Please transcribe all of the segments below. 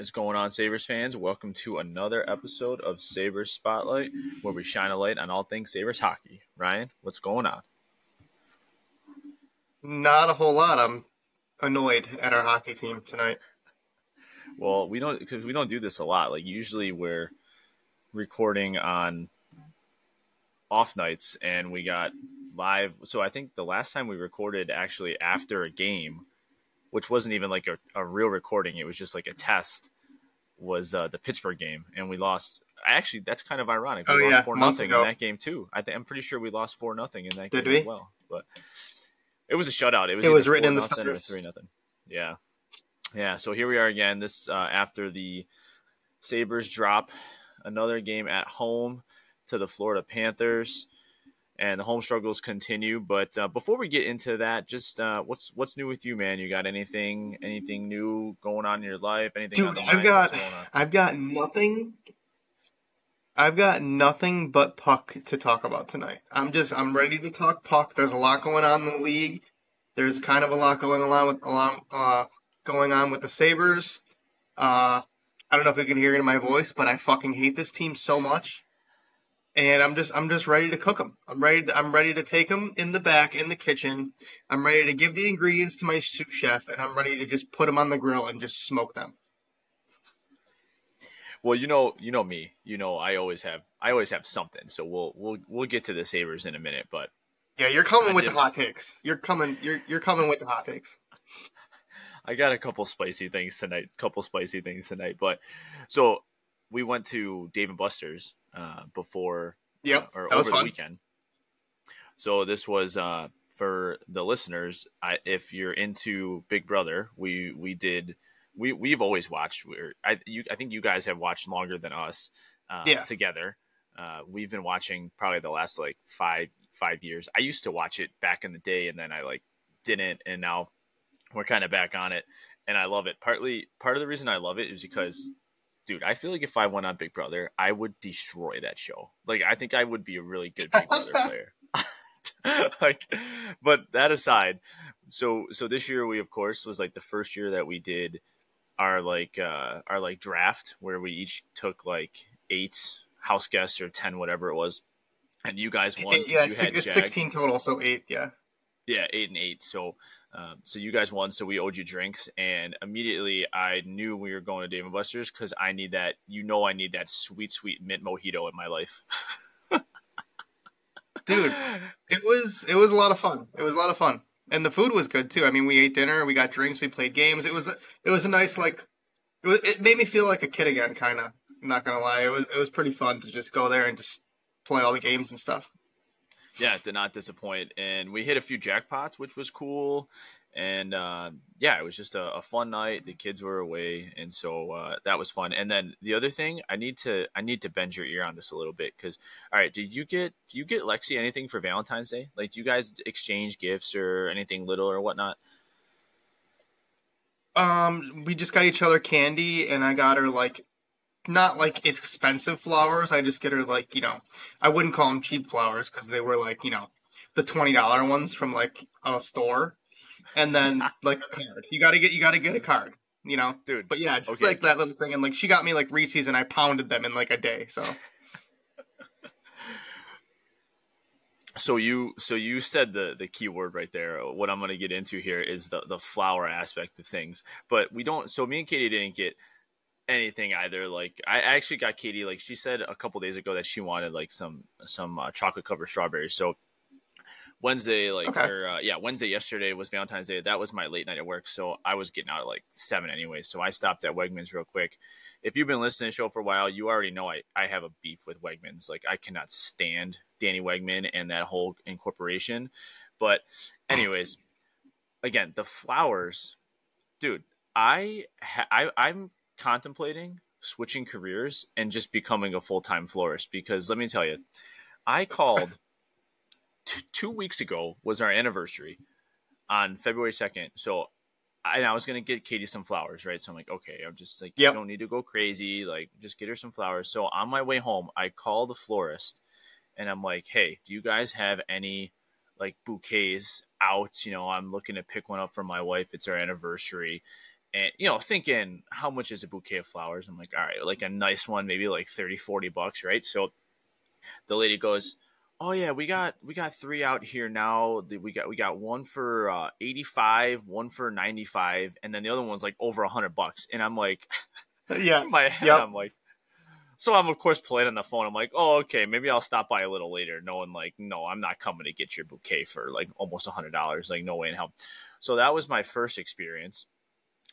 Is going on, Sabres fans? Welcome to another episode of Sabres Spotlight, where we shine a light on all things Sabres hockey. Ryan, what's going on? Not a whole lot. I'm annoyed at our hockey team tonight. Well, we don't because we don't do this a lot. Like usually we're recording on off nights, and we got live. So I think the last time we recorded actually after a game which wasn't even like a, a real recording. It was just like a test. Was uh, the Pittsburgh game, and we lost. Actually, that's kind of ironic. We Oh, lost yeah, four months nothing in that game too. I I'm pretty sure we lost four nothing in that Did game we? as well. But it was a shutout. It was It was written in the 4-0 stars. three nothing. Yeah, yeah. So here we are again. This uh, after the Sabres drop another game at home to the Florida Panthers, and the home struggles continue. But uh, before we get into that, just uh, what's what's new with you, man? You got anything anything new going on in your life? Anything? on Dude, I've got What's going on? I've got nothing I've got nothing but puck to talk about tonight. I'm just I'm ready to talk puck. There's a lot going on in the league. There's kind of a lot going on with along uh going on with the Sabres. Uh I don't know if you can hear it in my voice, but I fucking hate this team so much. And I'm just I'm just ready to cook them. I'm ready to, I'm ready to take them in the back in the kitchen. I'm ready to give the ingredients to my sous chef and I'm ready to just put them on the grill and just smoke them. Well, you know, you know me. You know, I always have I always have something. So we'll we'll we'll get to the Sabres in a minute, but Yeah, you're coming I with did- the hot takes. You're coming. You're you're coming with the hot takes. I got a couple spicy things tonight. Couple spicy things tonight. But so we went to Dave and Buster's uh, before Yep, or that was over the weekend. So this was uh, for the listeners. I, if you're into Big Brother, we we did we we've always watched. We're, I you I think you guys have watched longer than us uh, Yeah. together. Uh, we've been watching probably the last like five five years. I used to watch it back in the day, and then I like didn't, and now we're kind of back on it, and I love it. Partly part of the reason I love it is because dude, I feel like if I went on Big Brother, I would destroy that show. Like, I think I would be a really good Big Brother player. like, but that aside, so so this year we of course was like the first year that we did our like uh our like draft where we each took like eight house guests or ten whatever it was, and you guys won. 'cause yeah, it's, it's 16 total, so eight. Yeah. Yeah, eight and eight. So, um, so you guys won. So we owed you drinks, and immediately I knew we were going to Dave and Buster's because I need that. You know, I need that sweet, sweet mint mojito in my life, Dude, it was it was a lot of fun. It was a lot of fun, and the food was good too. I mean, we ate dinner, we got drinks, we played games. It was it was a nice like it, was, it made me feel like a kid again, kind of. Not gonna lie, it was it was pretty fun to just go there and just play all the games and stuff. Yeah, it did not disappoint. And we hit a few jackpots, which was cool. And uh, yeah, it was just a, a fun night. The kids were away, and so uh, that was fun. And then the other thing, I need to I need to bend your ear on this a little bit because all right, did you get do you get Lexi anything for Valentine's Day? Like, do you guys exchange gifts or anything little or whatnot? Um, we just got each other candy, and I got her like not like expensive flowers. I just get her like you know, I wouldn't call them cheap flowers because they were like you know, the twenty dollar ones from like a store, and then like a card. You gotta get you gotta get a card, you know. Dude, But yeah, just Okay. like that little thing, and like she got me like Reese's, and I pounded them in like a day. So So you so you said the the key word right there. What I'm going to get into here is the the flower aspect of things. But we don't. So me and Katie didn't get anything either. Like I actually got Katie. Like she said a couple days ago that she wanted like some some uh, chocolate covered strawberries. So Wednesday, like Okay. or uh, yeah, Wednesday yesterday was Valentine's Day. That was my late night at work, so I was getting out at like seven anyway. So I stopped at Wegmans real quick. If you've been listening to the show for a while, you already know I, I have a beef with Wegmans. Like I cannot stand Danny Wegman and that whole incorporation. But anyways, again, the flowers, dude. I, ha- I I'm contemplating switching careers and just becoming a full time florist because let me tell you, I called t- two weeks ago was our anniversary on February second. So I, I was gonna get Katie some flowers, right? So I'm like, okay, I'm just like, Yep. you don't need to go crazy, like just get her some flowers. So on my way home, I call the florist and I'm like, hey, do you guys have any like bouquets out? You know, I'm looking to pick one up for my wife. It's our anniversary. And you know thinking how much is a bouquet of flowers? I'm like all right like a nice one maybe like 30 40 bucks right? So the lady goes oh yeah we got we got three out here now. We got we got one for uh, 85 one for 95 and then the other one's like over 100 bucks. And i'm like yeah. my head yep. i'm like so i'm of course polite on the phone. I'm like oh okay maybe i'll stop by a little later knowing like no i'm not coming to get your bouquet for like almost a hundred dollars like no way in hell. So that was my first experience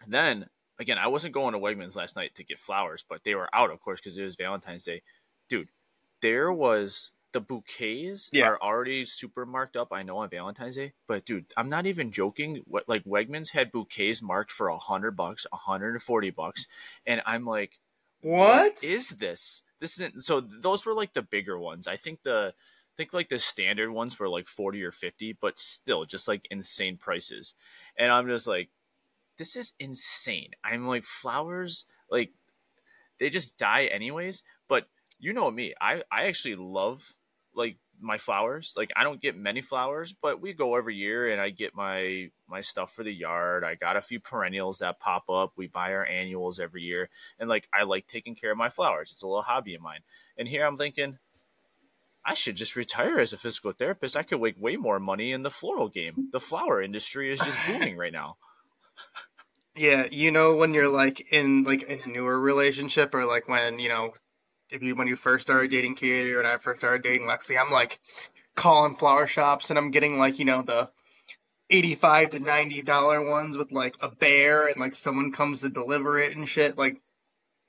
then again, I wasn't going to Wegmans last night to get flowers, but they were out, of course, because it was Valentine's Day. Dude, there was the bouquets yeah. are already super marked up. I know on Valentine's Day, but dude, I'm not even joking. What like Wegmans had bouquets marked for a hundred bucks, a hundred and forty bucks, and I'm like, what? what is this? This isn't. So those were like the bigger ones. I think the I think like the standard ones were like 40 or 50 but still just like insane prices and i'm just like this is insane. I'm like flowers, like they just die anyways. But you know me, I I actually love like my flowers. Like I don't get many flowers, but we go every year and I get my my stuff for the yard. I got a few perennials that pop up. We buy our annuals every year. And like I like taking care of my flowers. It's a little hobby of mine. And here I'm thinking I should just retire as a physical therapist. I could make way more money in the floral game. The flower industry is just booming right now. Yeah, you know when you're like in like in a newer relationship or like when, you know, if you when you first started dating Katie or when I first started dating Lexi, I'm like calling flower shops and I'm getting like, you know, the 85 to 90 dollar ones with like a bear and like someone comes to deliver it and shit like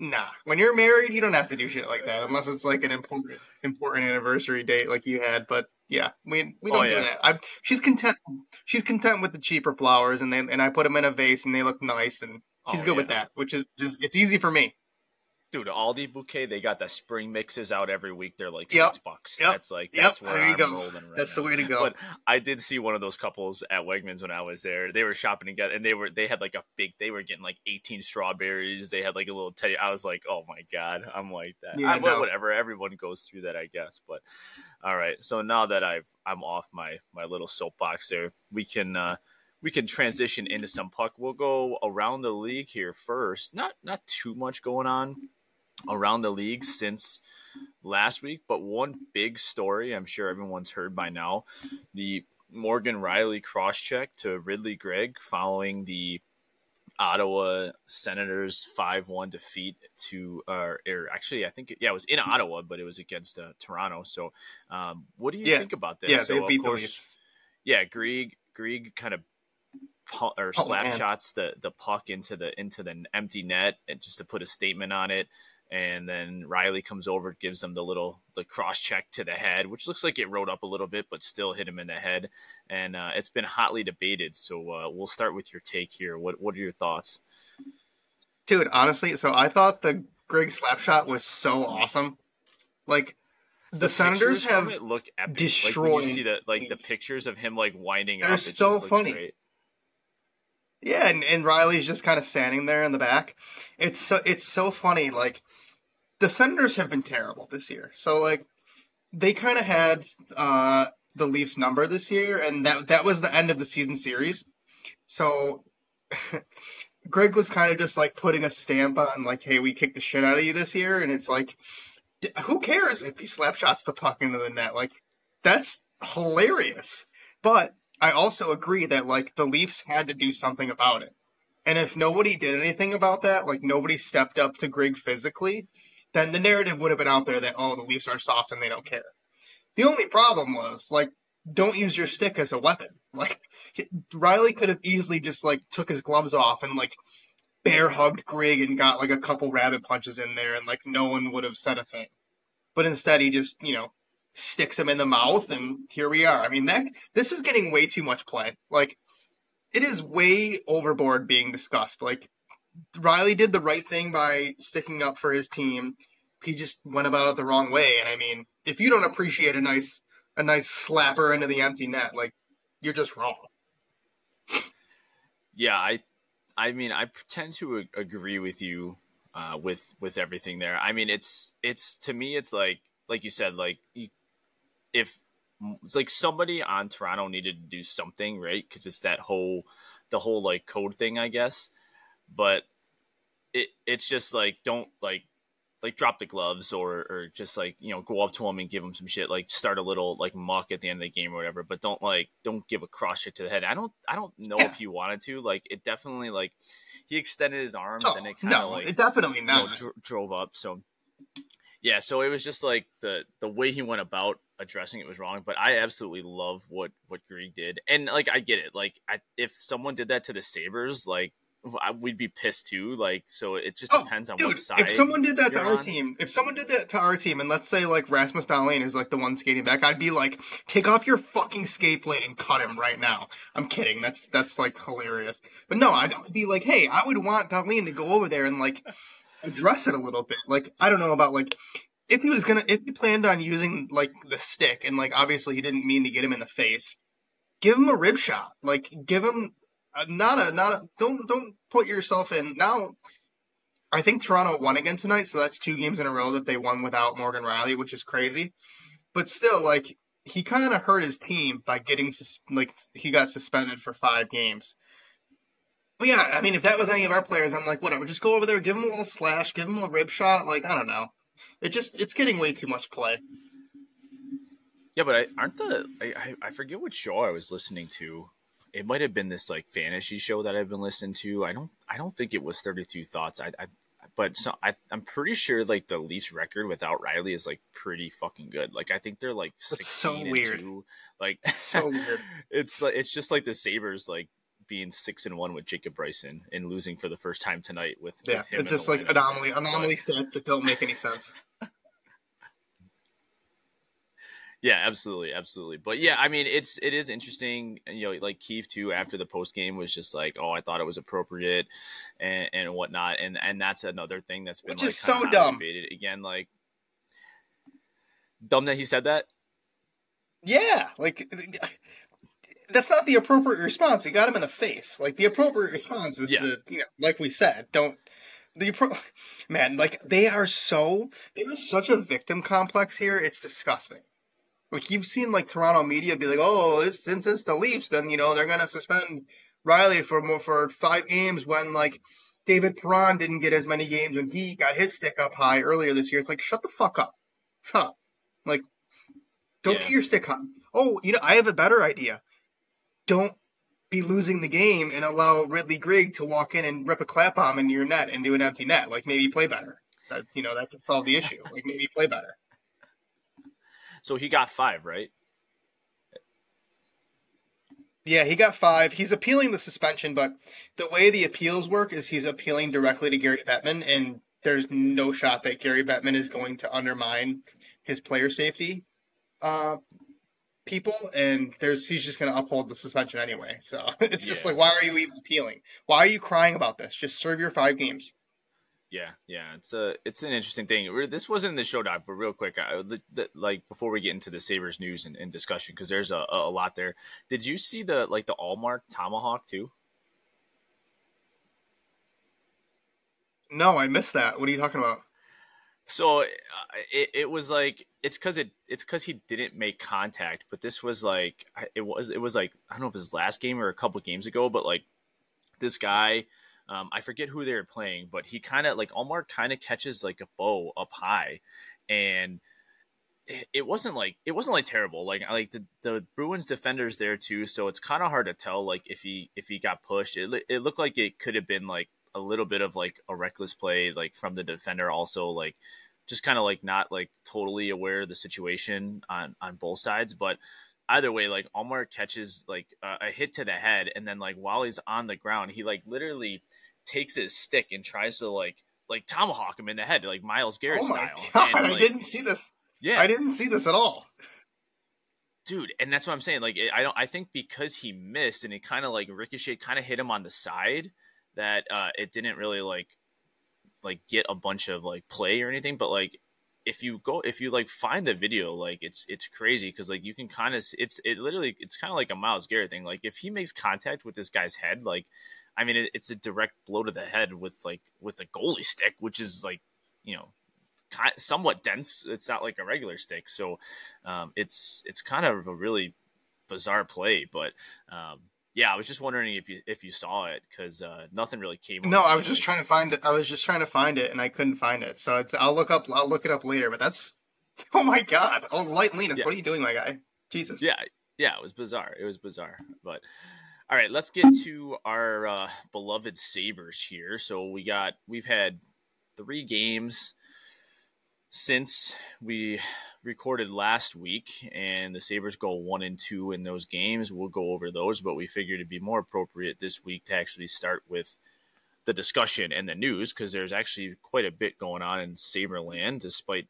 nah. When you're married you don't have to do shit like that unless it's like an important important anniversary date like you had but yeah, we we oh, don't oh, yeah. do that. I, she's content. She's content with the cheaper flowers, and they and I put them in a vase, and they look nice, and she's oh, good yeah. with that. Which is just it's easy for me dude, Aldi bouquet, they got the spring mixes out every week. They're like yep. six bucks. Yep. That's like that's yep. where I'm go. rolling right That's now. the way to go. But I did see one of those couples at Wegmans when I was there. They were shopping together, and they were they had like a big. They were getting like 18 strawberries. They had like a little teddy. I was like, oh my god, I'm like that. Yeah, I, no. Whatever. Everyone goes through that, I guess. But all right. So now that I've I'm off my my little soapbox there, we can. uh we can transition into some puck. We'll go around the league here first. Not not too much going on around the league since last week. But one big story I'm sure everyone's heard by now the Morgan Rielly cross check to Ridley Greig following the Ottawa Senators 5 1 defeat to, uh, or actually, I think, yeah, it was in Ottawa, but it was against uh, Toronto. So, um, what do you yeah. think about this? Yeah, so, they beat course, the Yeah, Greig, Greig kind of or oh, slap man. shots the the puck into the into the empty net and just to put a statement on it and then Rielly comes over, gives him the little the cross check to the head, which looks like it rode up a little bit, but still hit him in the head. And uh, it's been hotly debated. So uh, we'll start with your take here. What what are your thoughts, dude? Honestly, so I thought the Greig slap shot was so awesome. Like the, the Senators have it look epic. destroyed. Like, you see the like the pictures of him like winding They're up. It's so funny. Great. Yeah, and, and Rielly's just kind of standing there in the back. It's so it's so funny. Like the Senators have been terrible this year. So like they kind of had uh, the Leafs number this year, and that that was the end of the season series. So Greig was kind of just like putting a stamp on like, hey, we kicked the shit out of you this year, and it's like, who cares if he slap shots the puck into the net? Like that's hilarious. But I also agree that like the Leafs had to do something about it. And if nobody did anything about that, like nobody stepped up to Greig physically, then the narrative would have been out there that oh the Leafs are soft and they don't care. The only problem was like don't use your stick as a weapon. Like Rielly could have easily just like took his gloves off and like bear hugged Greig and got like a couple rabbit punches in there and like no one would have said a thing. But instead he just, you know, sticks him in the mouth, and here we are. I mean, that this is getting way too much play. Like, it is way overboard being discussed. Like, Rielly did the right thing by sticking up for his team. He just went about it the wrong way. And I mean, if you don't appreciate a nice a nice slapper into the empty net, like you're just wrong. Yeah, I I mean, I tend to agree with you uh, with with everything there. I mean, it's it's to me, it's like like you said, like you if it's like somebody on Toronto needed to do something, right? Because it's that whole the whole like code thing, I guess. But it it's just like don't like like drop the gloves or or just like you know go up to him and give him some shit like start a little like muck at the end of the game or whatever but don't like don't give a cross shit to the head i don't i don't know yeah. if he wanted to like it definitely like he extended his arms oh, and it kind of no, like it definitely not you know, dro- drove up so yeah so it was just like the the way he went about addressing it was wrong but i absolutely love what what Greig did and like i get it like I, if someone did that to the sabres like we'd be pissed too. Like, so it just oh, depends on dude, what side. If someone did that to our on. team, if someone did that to our team, and let's say like Rasmus Dahlin is like the one skating back, I'd be like, take off your fucking skate blade and cut him right now. I'm kidding. That's that's like hilarious. But no, I'd be like, hey, I would want Dahlin to go over there and like address it a little bit. Like, I don't know about like if he was gonna if he planned on using like the stick and like obviously he didn't mean to get him in the face give him a rib shot like give him Uh, not a not a don't don't put yourself in now. I think Toronto won again tonight, so that's two games in a row that they won without Morgan Rielly, which is crazy. But still, like he kind of hurt his team by getting sus- like he got suspended for five games. But yeah, I mean, if that was any of our players, I'm like, whatever, just go over there, give him a little slash, give him a rib shot. Like I don't know, it just it's getting way too much play. Yeah, but I, aren't the I, I forget what show I was listening to it might have been this like fantasy show that I've been listening to. I don't I don't think it was 32 Thoughts. I, I but so I, I'm pretty sure like the Leafs record without Rielly is like pretty fucking good. Like I think they're like 16 so weird. Two. Like it's so weird. it's like it's just like the Sabres like being six and one with Jacob Bryson and losing for the first time tonight with yeah. With it's just like lineup. anomaly anomaly stats that don't make any sense. Yeah, absolutely, absolutely. But yeah, I mean, it's it is interesting. You know, like Keith too. After the post game was just like, oh, I thought it was appropriate, and, and whatnot. And and that's another thing that's been which like is so dumb. Again, like dumb that he said that. Yeah, like that's not the appropriate response. He got him in the face. Like the appropriate response is yeah. to, you know, like we said, don't the man like they are so there is such a victim complex here. It's disgusting. Like you've seen like Toronto media be like, oh, it's, since it's the Leafs, then you know they're gonna suspend Rielly for more for five games when like David Perron didn't get as many games when he got his stick up high earlier this year. It's like shut the fuck up, shut up. Like don't yeah. get your stick high. Oh, you know I have a better idea. Don't be losing the game and allow Ridley Greig to walk in and rip a clap bomb into your net and do an empty net. Like maybe play better. That you know that could solve the issue. Like maybe play better. So he got five, right? Yeah, he got five. He's appealing the suspension, but the way the appeals work is he's appealing directly to Gary Bettman, and there's no shot that Gary Bettman is going to undermine his player safety uh, people, and there's he's just going to uphold the suspension anyway. So it's yeah. just like, why are you even appealing? Why are you crying about this? Just serve your five games. Yeah, yeah, it's a it's an interesting thing. This wasn't in the show doc, but real quick, I, the, the, like before we get into the Sabres news and, and discussion, because there's a, a lot there. Did you see the like the Ullmark tomahawk too? No, I missed that. What are you talking about? So uh, it, it was like it's because it it's because he didn't make contact, but this was like it was it was like I don't know if it was last game or a couple games ago, but like this guy um, I forget who they were playing, but he kind of like Ullmark kind of catches like a bow up high, and it, it, wasn't like it wasn't like terrible. Like like the, the Bruins defenders there too, so it's kind of hard to tell like if he if he got pushed. It it looked like it could have been like a little bit of like a reckless play like from the defender also like just kind of like not like totally aware of the situation on on both sides but either way, like Ullmark catches like uh, a hit to the head, and then like while he's on the ground, he like literally takes his stick and tries to like like tomahawk him in the head, like Myles Garrett oh style. God, and, like, I didn't see this. Yeah, I didn't see this at all, dude. And that's what I'm saying. Like, I don't. I think because he missed and it kind of like ricochet, kind of hit him on the side, that uh, it didn't really like like get a bunch of like play or anything. But like if you go if you like find the video like it's it's crazy because like you can kind of it's it literally it's kind of like a Myles Garrett thing like if he makes contact with this guy's head like I mean it, it's a direct blow to the head with like with the goalie stick which is like you know somewhat dense it's not like a regular stick so um, it's it's kind of a really bizarre play but um, yeah, I was just wondering if you if you saw it because uh, nothing really came. No, I was just trying to find it. I was just trying to find it, and I couldn't find it. So it's, I'll look up. I'll look it up later. But that's oh my god. Oh, light Linus, yeah. what are you doing, my guy? Jesus. Yeah, yeah, it was bizarre. It was bizarre. But all right, let's get to our uh, beloved Sabres here. So we got we've had three games since we recorded last week, and the Sabres go one and two in those games. We'll go over those, but we figured it'd be more appropriate this week to actually start with the discussion and the news because there's actually quite a bit going on in Saberland, despite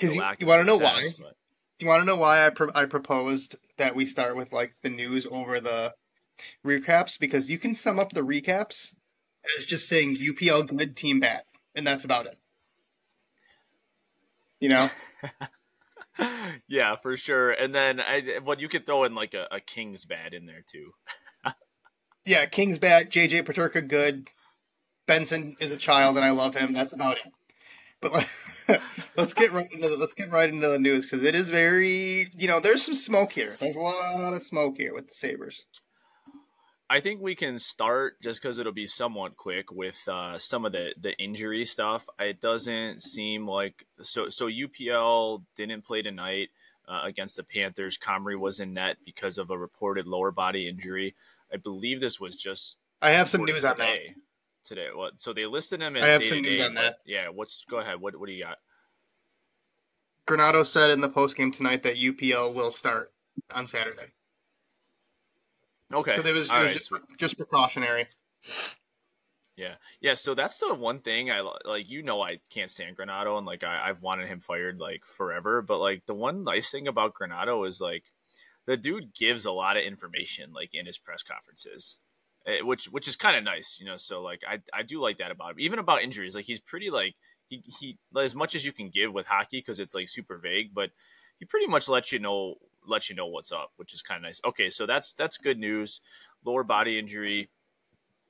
the you, lack you want to know why? But... Do you want to know why I pro- I proposed that we start with like the news over the recaps? Because you can sum up the recaps as just saying UPL good, team bad, and that's about it. You know. yeah, for sure. And then I, well, you could throw in like a, a King's bad in there too. yeah, King's bad. JJ Peterka good. Benson is a child, and I love him. That's about it. But let's get right into the, let's get right into the news because it is very you know there's some smoke here. There's a lot of smoke here with the Sabres. I think we can start just because it'll be somewhat quick with uh, some of the the injury stuff. It doesn't seem like so. So UPL didn't play tonight uh, against the Panthers. Comrie was in net because of a reported lower body injury. I believe this was just. I have some news today, on that today. What? So they listed him as. I have some news on that. Yeah. What's go ahead? What What do you got? Granato said in the post game tonight that UPL will start on Saturday. Okay. So there was, was just, just precautionary. Yeah, yeah. So that's the one thing I like. You know, I can't stand Granato, and like I, have wanted him fired like forever. But like the one nice thing about Granato is like the dude gives a lot of information like in his press conferences, eh, which which is kind of nice, you know. So like I I do like that about him. Even about injuries, like he's pretty like he he as much as you can give with hockey because it's like super vague, but he pretty much lets you know let you know what's up, which is kind of nice. Okay, so that's that's good news. Lower body injury,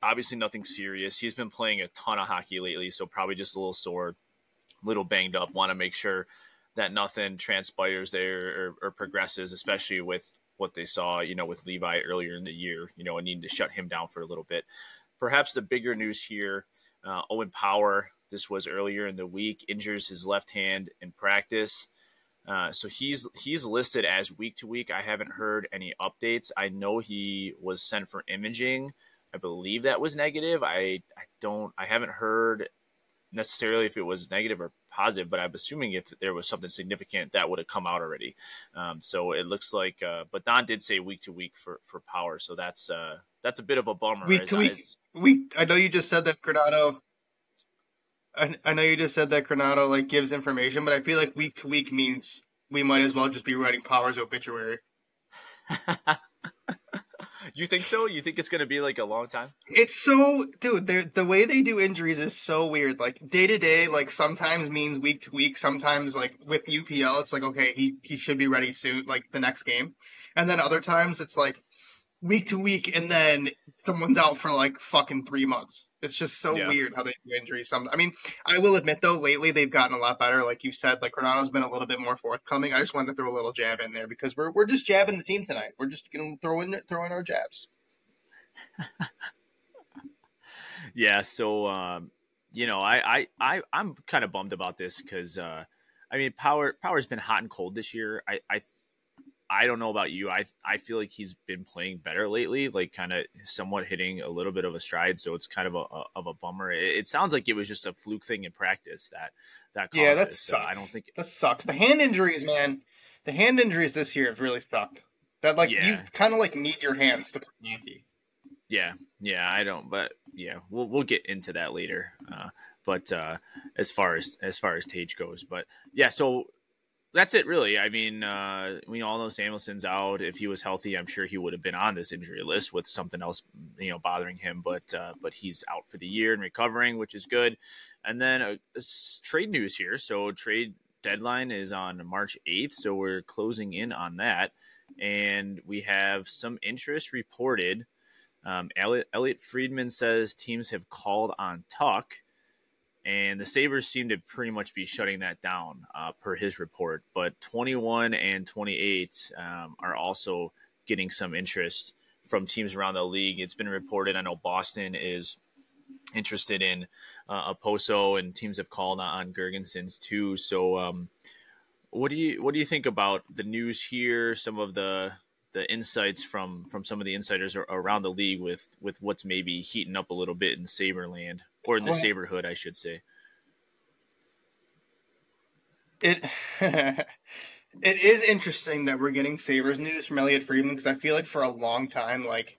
obviously nothing serious. He's been playing a ton of hockey lately, so probably just a little sore, little banged up. Want to make sure that nothing transpires there or, or, progresses, especially with what they saw, you know, with Levi earlier in the year, you know, and needing to shut him down for a little bit. Perhaps the bigger news here, uh, Owen Power. This was earlier in the week. Injures his left hand in practice. Uh, so he's he's listed as week to week. I haven't heard any updates. I know he was sent for imaging. I believe that was negative. I I don't I haven't heard necessarily if it was negative or positive, but I'm assuming if there was something significant that would have come out already. Um, so it looks like, uh, but Don did say week to week for for power, so that's uh, that's a bit of a bummer. Week to week, week. I know you just said that Granato I, I know you just said that Granato like gives information, but I feel like week to week means we might as well just be writing Power's obituary. you think so? You think it's going to be like a long time? It's so, dude. The way they do injuries is so weird. Like day to day, like sometimes means week to week. Sometimes, like with UPL, it's like okay, he he should be ready soon, like the next game, and then other times it's like week to week, and then someone's out for like fucking three months. It's just so yeah. weird how they do injuries. Some, I mean, I will admit though, lately they've gotten a lot better. Like you said, like Granato's been a little bit more forthcoming. I just wanted to throw a little jab in there because we're we're just jabbing the team tonight. We're just gonna throw in throw in our jabs. yeah. So, um, you know, I I, I I'm kind of bummed about this because. Uh, I mean, power power's been hot and cold this year. I, I I don't know about you. I I feel like he's been playing better lately, like kind of somewhat hitting a little bit of a stride. So it's kind of a, a of a bummer. It, it, sounds like it was just a fluke thing in practice that that yeah, that sucks. So I don't think that sucks. The hand injuries, man. The hand injuries this year have really sucked. That like yeah. you kind of like need your hands to play hockey. Yeah, yeah, I don't, but yeah, we'll we'll get into that later. Uh, but uh, as far as as far as Tage goes, but yeah, so that's it, really. I mean, uh, we all know Samuelsson's out. If he was healthy, I'm sure he would have been on this injury list with something else, you know, bothering him. But uh, but he's out for the year and recovering, which is good. And then uh, trade news here. So trade deadline is on March 8th, so we're closing in on that, and we have some interest reported. Um, Elliotte, Elliotte Friedman says teams have called on Tuch and the Sabres seem to pretty much be shutting that down uh, per his report. But 21 and 28 um, are also getting some interest from teams around the league. It's been reported. I know Boston is interested in uh, Okposo, and teams have called on Girgensons too. So, um, what do you what do you think about the news here? Some of the the insights from from some of the insiders around the league with with what's maybe heating up a little bit in Saberland or in the Saberhood, I should say. It it is interesting that we're getting Sabres news from Elliotte Friedman because I feel like for a long time, like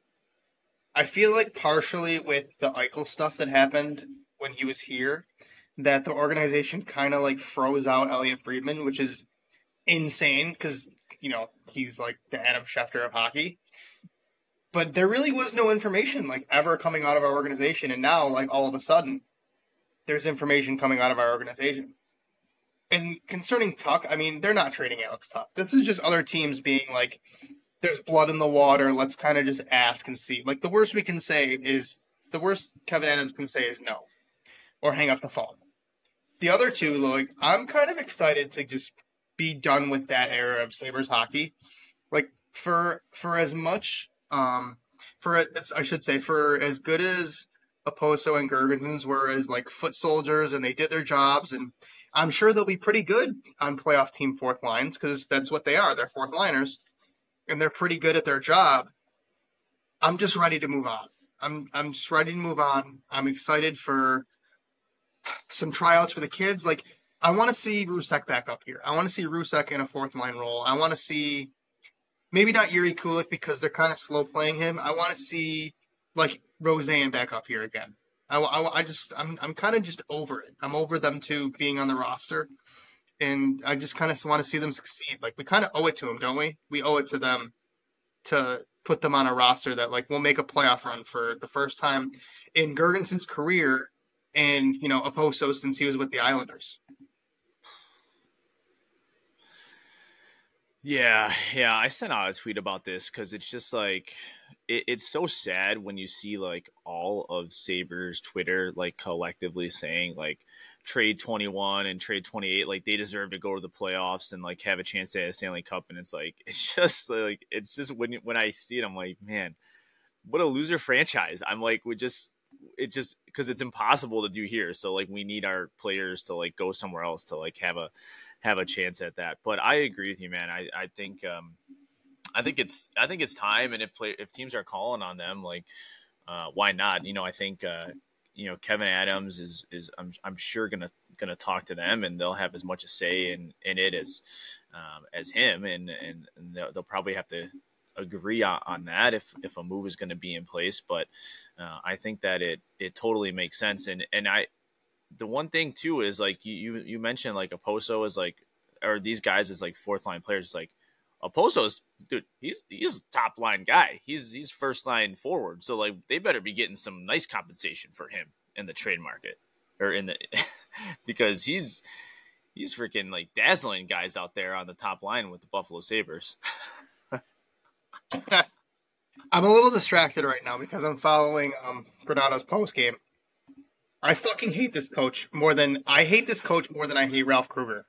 I feel like partially with the Eichel stuff that happened when he was here, that the organization kind of like froze out Elliotte Friedman, which is insane because you know he's like the Adam Schefter of hockey. But there really was no information like ever coming out of our organization, and now like all of a sudden, there's information coming out of our organization. And concerning Tuch, I mean, they're not trading Alex Tuch. This is just other teams being like, there's blood in the water. Let's kind of just ask and see. Like, the worst we can say is, the worst Kevyn Adams can say is no, or hang up the phone. The other two, like, I'm kind of excited to just be done with that era of Sabres hockey. Like, for for as much, um, for I should say, for as good as Okposo and Girgensons were as like foot soldiers and they did their jobs and I'm sure they'll be pretty good on playoff team fourth lines because that's what they are. They're fourth liners, and they're pretty good at their job. I'm just ready to move on. I'm I'm just ready to move on. I'm excited for some tryouts for the kids. Like I want to see Rousek back up here. I want to see Rousek in a fourth line role. I want to see maybe not Jiri Kulich because they're kind of slow playing him. I want to see like Rosen back up here again. I, I, I just I'm I'm kind of just over it. I'm over them too being on the roster, and I just kind of want to see them succeed. Like we kind of owe it to them, don't we? We owe it to them to put them on a roster that like will make a playoff run for the first time in Girgensons' career, and you know Okposo since he was with the Islanders. Yeah, yeah, I sent out a tweet about this because it's just like it, it's so sad when you see like all of Sabres Twitter like collectively saying like trade 21 and trade 28 like they deserve to go to the playoffs and like have a chance at a Stanley Cup and it's like it's just like it's just when when I see it I'm like man what a loser franchise. I'm like we just it just because it's impossible to do here so like we need our players to like go somewhere else to like have a have a chance at that. But I agree with you man. I I think um I think it's I think it's time, and if play, if teams are calling on them, like uh, why not? You know, I think uh, you know Kevyn Adams is is I'm I'm sure gonna gonna talk to them, and they'll have as much a say in in it as um, as him, and and, they'll, they'll, probably have to agree on, on, that if if a move is going to be in place. But uh, I think that it it totally makes sense, and and I the one thing too is like you you, mentioned like Okposo is like or these guys is like fourth line players It's like Okposo's dude, he's he's top line guy. He's he's first line forward. So like they better be getting some nice compensation for him in the trade market or in the because he's he's freaking like dazzling guys out there on the top line with the Buffalo Sabres. I'm a little distracted right now because I'm following um Granato's post game. I fucking hate this coach more than I hate this coach more than I hate Ralph Krueger.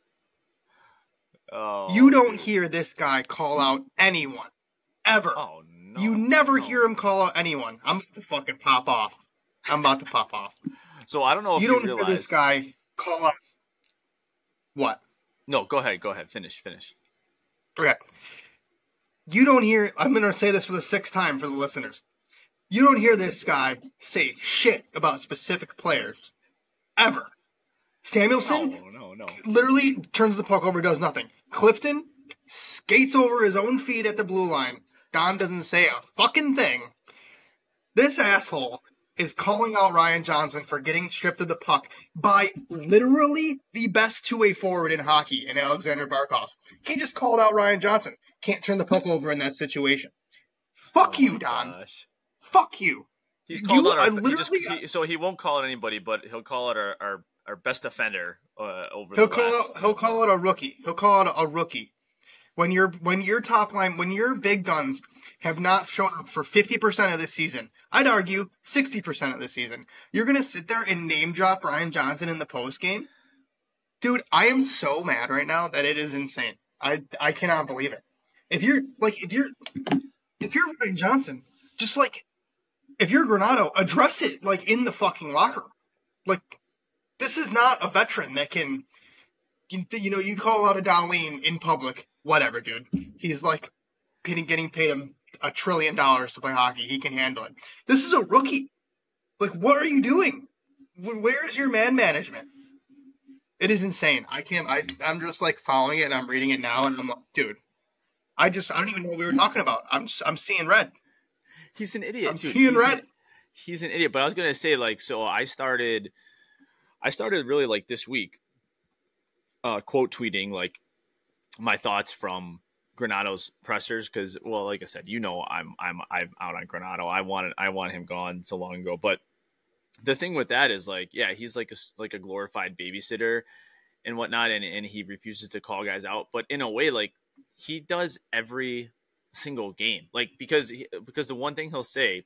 Oh, you don't dude. hear this guy call out anyone ever. Oh no! You never no. hear him call out anyone. I'm about to fucking pop off. I'm about to pop off. So I don't know if you, you don't realize... hear this guy call out. What? No, go ahead. Go ahead. Finish. Finish. Okay. You don't hear. I'm gonna say this for the sixth time for the listeners. You don't hear this guy say shit about specific players ever. Samuelsson no, no, no. literally turns the puck over, does nothing. Clifton skates over his own feet at the blue line. Don doesn't say a fucking thing. This asshole is calling out Ryan Johnson for getting stripped of the puck by literally the best two-way forward in hockey in Aleksander Barkov. He just called out Ryan Johnson. Can't turn the puck over in that situation. Fuck oh you, Don. Gosh. Fuck you. He's called you, out our, he just, he, so he won't call it anybody, but he'll call it our, our our best defender uh, over. He'll call last, he'll call it a rookie. He'll call it a rookie. When your when your top line when your big guns have not shown up for fifty percent of the season, I'd argue sixty percent of the season, you're gonna sit there and name drop Ryan Johnson in the post game, dude. I am so mad right now that it is insane. I I cannot believe it. If you're like if you're if you're Ryan Johnson, just like if you're Granato, address it like in the fucking locker. Like this is not a veteran that can you, know, you call out a Dahlin in public, whatever, dude. He's like getting getting paid a, a trillion dollars to play hockey. He can handle it. This is a rookie. Like, what are you doing? Where's your man management? It is insane. I can't. I I'm just like following it and I'm reading it now and I'm like, dude. I just I don't even know what we were talking about. I'm I'm seeing red. He's an idiot. I'm seeing he's red. An, he's an idiot. But I was gonna say like so I started I started really like this week uh quote tweeting like my thoughts from Granato's pressers because well like I said you know I'm I'm I'm out on Granado. I wanted I want him gone so long ago but the thing with that is like yeah he's like a like a glorified babysitter and whatnot and, and he refuses to call guys out but in a way like he does every single game. Like because because the one thing he'll say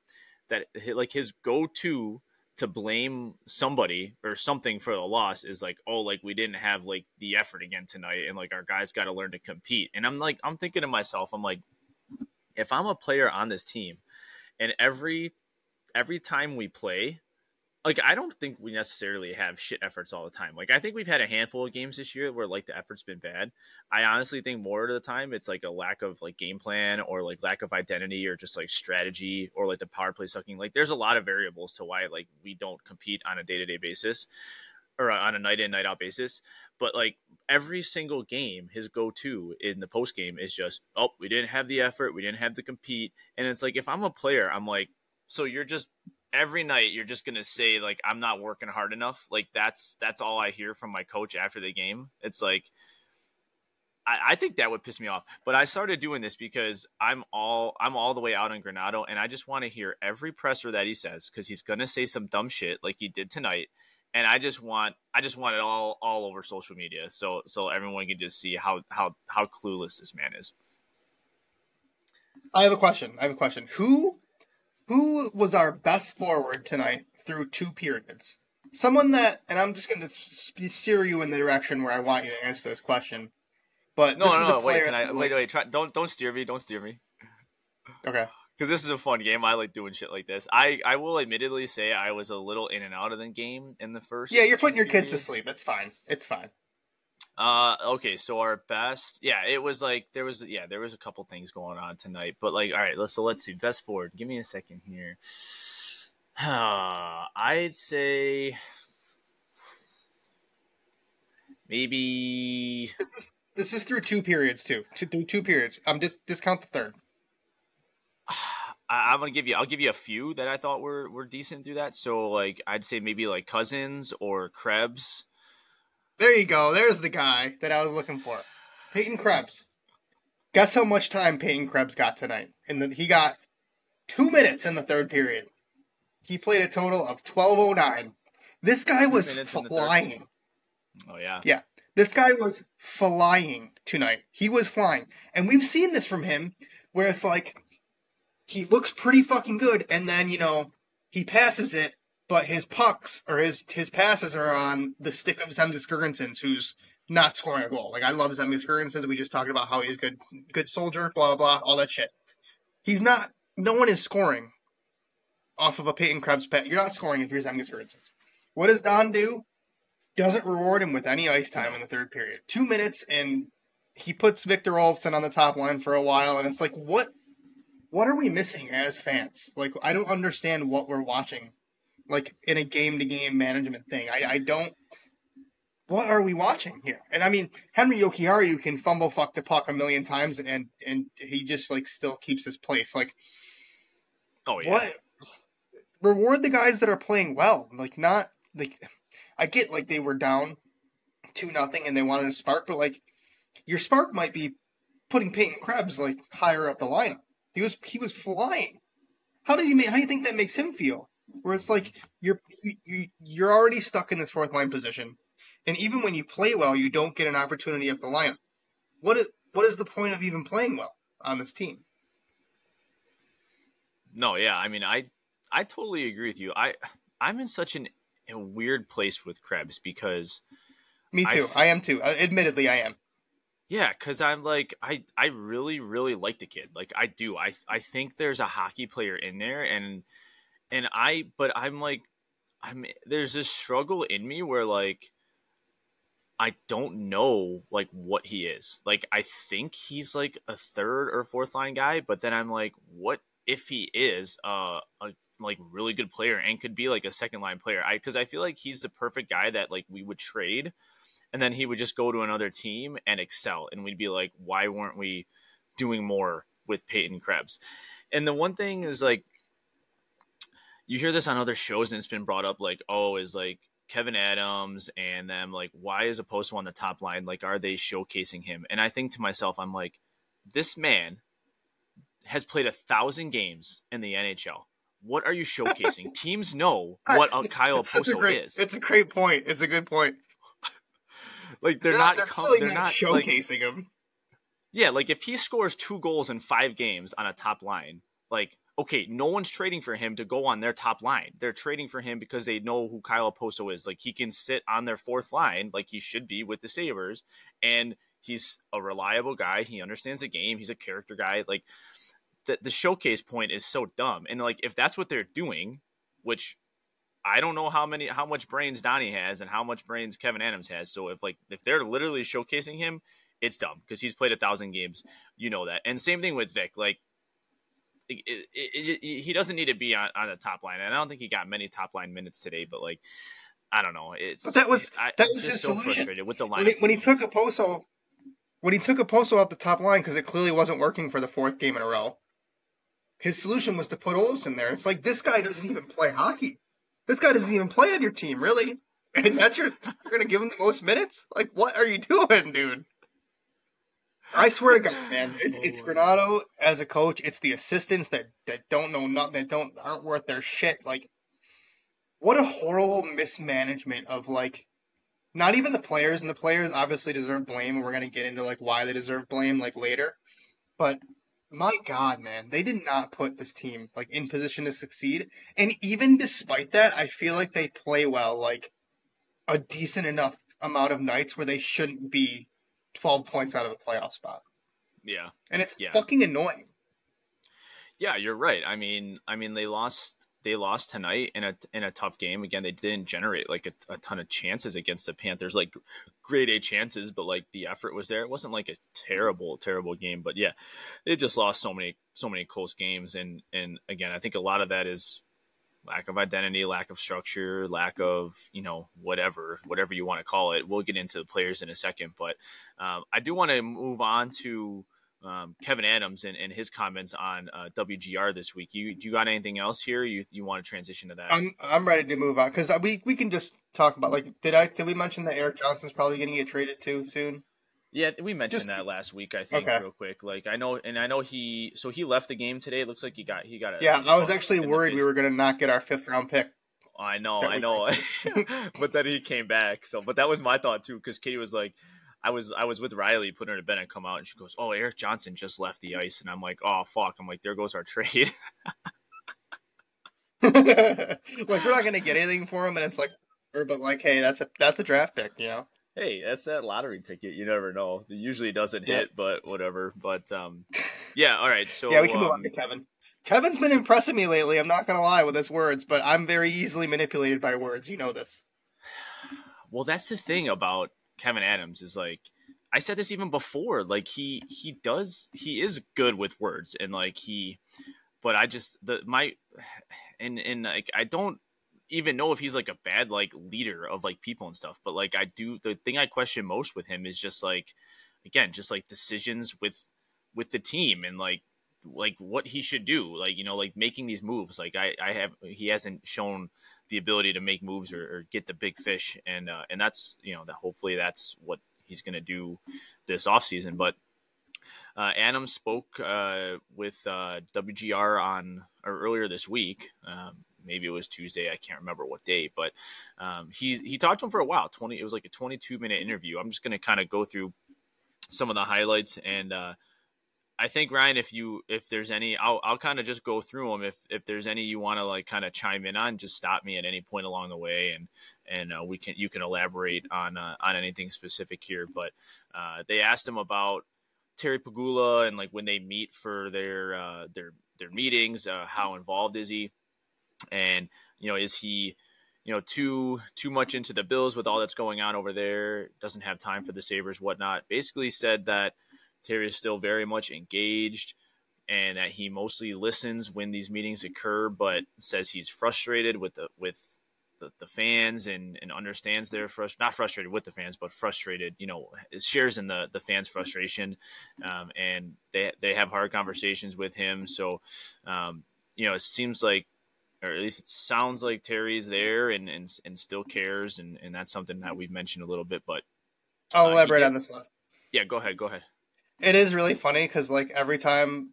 that like his go-to to blame somebody or something for the loss is like oh like we didn't have like the effort again tonight and like our guys got to learn to compete. And i'm like i'm thinking to myself i'm like if i'm a player on this team and every every time we play like I don't think we necessarily have shit efforts all the time. Like I think we've had a handful of games this year where like the effort's been bad. I honestly think more of the time it's like a lack of like game plan or like lack of identity or just like strategy or like the power play sucking. Like there's a lot of variables to why like we don't compete on a day to day basis or on a night in night out basis. But like every single game, his go to in the post game is just oh we didn't have the effort, we didn't have to compete, and it's like if I'm a player, I'm like so you're just every night you're just gonna say like I'm not working hard enough. Like that's that's all I hear from my coach after the game. It's like I, I, think that would piss me off. But I started doing this because I'm all I'm all the way out on Granato, and I just want to hear every presser that he says because he's gonna say some dumb shit like he did tonight. And I just want I just want it all all over social media so so everyone can just see how how how clueless this man is. I have a question. I have a question. Who who was our best forward tonight through two periods? Someone that, and I'm just going to steer you in the direction where I want you to answer this question. But no, no, no, wait, I, wait, wait, try, don't, don't steer me, don't steer me. Okay. Because this is a fun game. I like doing shit like this. I, I will admittedly say I was a little in and out of the game in the first. Yeah, you're putting your kids to sleep. It's fine. It's fine. Uh, okay, so our best, yeah, it was like there was, yeah, there was a couple things going on tonight, but like, all right, let's so let's see, best forward. Give me a second here. Uh, I'd say maybe this is this is through two periods too, two, through two periods. I'm um, just discount the third. I, am gonna give you. I'll give you a few that I thought were were decent through that. So like, I'd say maybe like Cozens or Krebs. There you go. There's the guy that I was looking for. Peyton Krebs. Guess how much time Peyton Krebs got tonight? And he got two minutes in the third period. He played a total of 12.09. This guy was flying. Oh, yeah. Yeah. This guy was flying tonight. He was flying. And we've seen this from him where it's like he looks pretty fucking good and then, you know, he passes it but his pucks or his his passes are on the stick of Zemgus Girgensons, who's not scoring a goal. Like I love Zemgus Girgensons. We just talked about how he's good good soldier, blah blah blah, all that shit. He's not. No one is scoring off of a Peyton Krebs pet. You're not scoring if you're Zemgus Girgensons. What does Don do? Doesn't reward him with any ice time in the third period. Two minutes and he puts Victor Olofsson on the top line for a while, and it's like what what are we missing as fans? Like I don't understand what we're watching like in a game to game management thing. I, I don't. What are we watching here? And I mean, Henri Jokiharju can fumble fuck the puck a million times, and and, and he just like still keeps his place. Like, oh yeah. What? Reward the guys that are playing well. Like not like I get like they were down two nothing and they wanted a spark, but like your spark might be putting Peyton Krebs like higher up the lineup. He was he was flying. How do you make, how do you think that makes him feel? Where it's like you're you, you're already stuck in this fourth line position, and even when you play well, you don't get an opportunity at the lineup. What is what is the point of even playing well on this team? No, yeah, I mean, I I totally agree with you. I I'm in such an, a weird place with Krebs because me too. I, I am too. Uh, admittedly, I am. Yeah, because I'm like I I really really like the kid. Like I do. I I think there's a hockey player in there, and and I but I'm like I'm there's this struggle in me where like I don't know like what he is. Like I think he's like a third or fourth line guy, but then I'm like, what if he is uh, a like really good player and could be like a second line player? I because I feel like he's the perfect guy that like we would trade, and then he would just go to another team and excel, and we'd be like, why weren't we doing more with Peyton Krebs? And the one thing is like, you hear this on other shows, and it's been brought up like, oh, is like Kevyn Adams and them like why is a Okposo on the top line? Like are they showcasing him? And I think to myself, I'm like, this man has played a thousand games in the NHL. What are you showcasing? Teams know what uh, a Kyle great, is. It's a great point. It's a good point. like they're, they're not, they're, com- they're not showcasing like, him. Yeah, like if he scores two goals in five games on a top line, like okay, no one's trading for him to go on their top line. They're trading for him because they know who Kyle Okposo is. Like he can sit on their fourth line, like he should be with the Sabres, and he's a reliable guy. He understands the game. He's a character guy. Like the the showcase point is so dumb. And like if that's what they're doing, which I don't know how many how much brains Donnie has and how much brains Kevyn Adams has. So if like if they're literally showcasing him, it's dumb because he's played a thousand games. You know that. And same thing with Vic. Like it, it, it, he doesn't need to be on, on the top line. And I don't think he got many top line minutes today, but like, I don't know. It's but that was I, that was his so solution. frustrated with the line. When he, when he took Okposo, when he took Okposo off the top line because it clearly wasn't working for the fourth game in a row, his solution was to put Olofsson there. It's like this guy doesn't even play hockey. This guy doesn't even play on your team, really. And that's your you're gonna give him the most minutes? Like what are you doing, dude? I swear to God, man, it's it's Granato as a coach. It's the assistants that that don't know nothing, that don't aren't worth their shit. Like, what a horrible mismanagement of like, not even the players, and the players obviously deserve blame, and we're gonna get into like why they deserve blame like later. But my God, man, they did not put this team like in position to succeed. And even despite that, I feel like they play well, like a decent enough amount of nights where they shouldn't be 12 points out of a playoff spot. Yeah. And it's Yeah. fucking annoying. Yeah, you're right. I mean, I mean, they lost. They lost tonight in a in a tough game. Again, they didn't generate like a, a ton of chances against the Panthers, like grade A chances, but like the effort was there. It wasn't like a terrible, terrible game, but yeah, they've just lost so many, so many close games. And and again, I think a lot of that is lack of identity, lack of structure, lack of you know whatever, whatever you want to call it. We'll get into the players in a second, but um, I do want to move on to um, Kevyn Adams and, and his comments on uh, WGR this week. You you got anything else here? You you want to transition to that? I'm I'm ready to move on because we we can just talk about like did I did we mention that Erik Johnson's probably going to get traded too soon? Yeah, we mentioned just- that last week. I think Okay. real quick. Like I know, and I know he so he left the game today. It looks like he got he got a Yeah, I was actually worried we were going to not get our fifth round pick. I know, I know. but then he came back. So, but that was my thought too, because Katie was like, I was I was with Riley putting her to bed and come out, and she goes, "Oh, Erik Johnson just left the ice," and I'm like, "Oh fuck!" I'm like, "There goes our trade." like we're not going to get anything for him, and it's like, or but like, hey, that's a that's a draft pick, you know. Hey, that's that lottery ticket. You never know. It usually doesn't Yeah. hit, but whatever. But um, yeah. All right. So yeah, we can move um, on to Kevyn. Kevyn's been impressing me lately. I'm not going to lie with his words, but I'm very easily manipulated by words. You know this. Well, that's the thing about Kevyn Adams is like I said this even before. Like he he does he is good with words and like he, but I just the my and and like I don't even know if he's like a bad like leader of like people and stuff. But like I do the thing I question most with him is just like again just like decisions with with the team and like like what he should do like you know like making these moves like i i have he hasn't shown the ability to make moves or, or get the big fish and uh, and that's you know that hopefully that's what he's going to do this offseason but uh, Adam spoke uh, with uh, WGR on or earlier this week. Um, maybe it was Tuesday. I can't remember what day, but um, he he talked to him for a while. Twenty. It was like a twenty-two minute interview. I'm just going to kind of go through some of the highlights and uh, I think Ryan, if you if there's any, I'll I'll kind of just go through them. If if there's any you want to like kind of chime in on, just stop me at any point along the way, and and uh, we can you can elaborate on uh, on anything specific here. But uh, they asked him about Terry Pegula and like when they meet for their uh, their their meetings, uh, how involved is he, and you know is he you know too too much into the Bills with all that's going on over there, doesn't have time for the Sabres, whatnot. Basically said that Terry is still very much engaged and that he mostly listens when these meetings occur, but says he's frustrated with the with the, the fans and, and understands their frust- not frustrated with the fans, but frustrated, you know, shares in the, the fans' frustration. Um, and they, they have hard conversations with him. So, um, you know, it seems like, or at least it sounds like Terry's there and, and, and still cares. And, and that's something that we've mentioned a little bit, but I'll uh, elaborate on this one. Yeah, go ahead. Go ahead it is really funny because like every time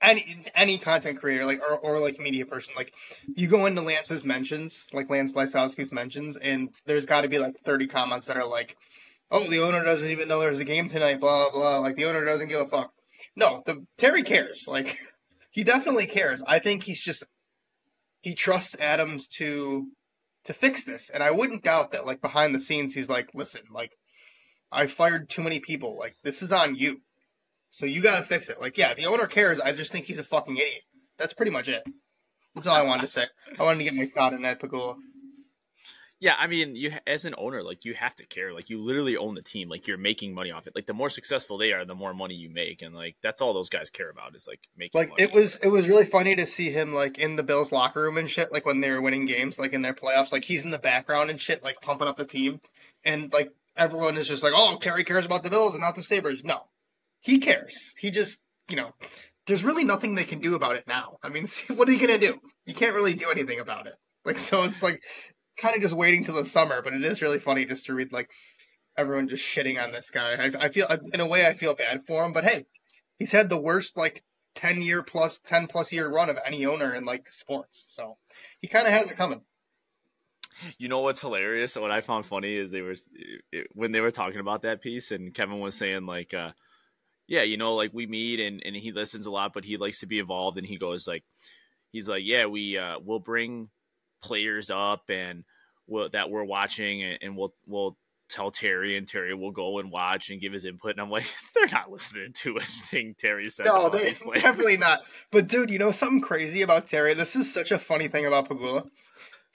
any any content creator like or, or like media person like you go into Lance's mentions like Lance Lysowski's mentions and there's got to be like 30 comments that are like oh the owner doesn't even know there's a game tonight blah blah blah like the owner doesn't give a fuck no the Terry cares like he definitely cares I think he's just he trusts Adams to to fix this and I wouldn't doubt that like behind the scenes he's like listen like I fired too many people like this is on you so you got to fix it. Like, yeah, the owner cares. I just think he's a fucking idiot. That's pretty much it. That's all I wanted to say. I wanted to get my shot in that Pegula. Yeah, I mean, you as an owner, like you have to care. Like you literally own the team. Like you're making money off it. Like the more successful they are, the more money you make, and like that's all those guys care about is like making. Like money. it was, it was really funny to see him like in the Bills locker room and shit. Like when they were winning games, like in their playoffs, like he's in the background and shit, like pumping up the team, and like everyone is just like, oh, Terry cares about the Bills and not the Sabres. No, he cares. He just, you know, there's really nothing they can do about it now. I mean, what are you gonna do? You can't really do anything about it. Like, so it's like kind of just waiting till the summer. But it is really funny just to read like everyone just shitting on this guy. I, I feel, in a way, I feel bad for him. But hey, he's had the worst like 10 year plus 10 plus year run of any owner in like sports. So he kind of has it coming. You know what's hilarious? What I found funny is they were when they were talking about that piece, and Kevyn was saying like, uh, yeah, you know, like we meet and, and he listens a lot, but he likes to be involved. And he goes like, he's like, yeah, we uh, we'll bring players up and we'll, that we're watching, and, and we'll we'll tell Terry, and Terry will go and watch and give his input. And I'm like, they're not listening to a thing Terry says. No, they definitely not. But dude, you know something crazy about Terry? This is such a funny thing about Pegula.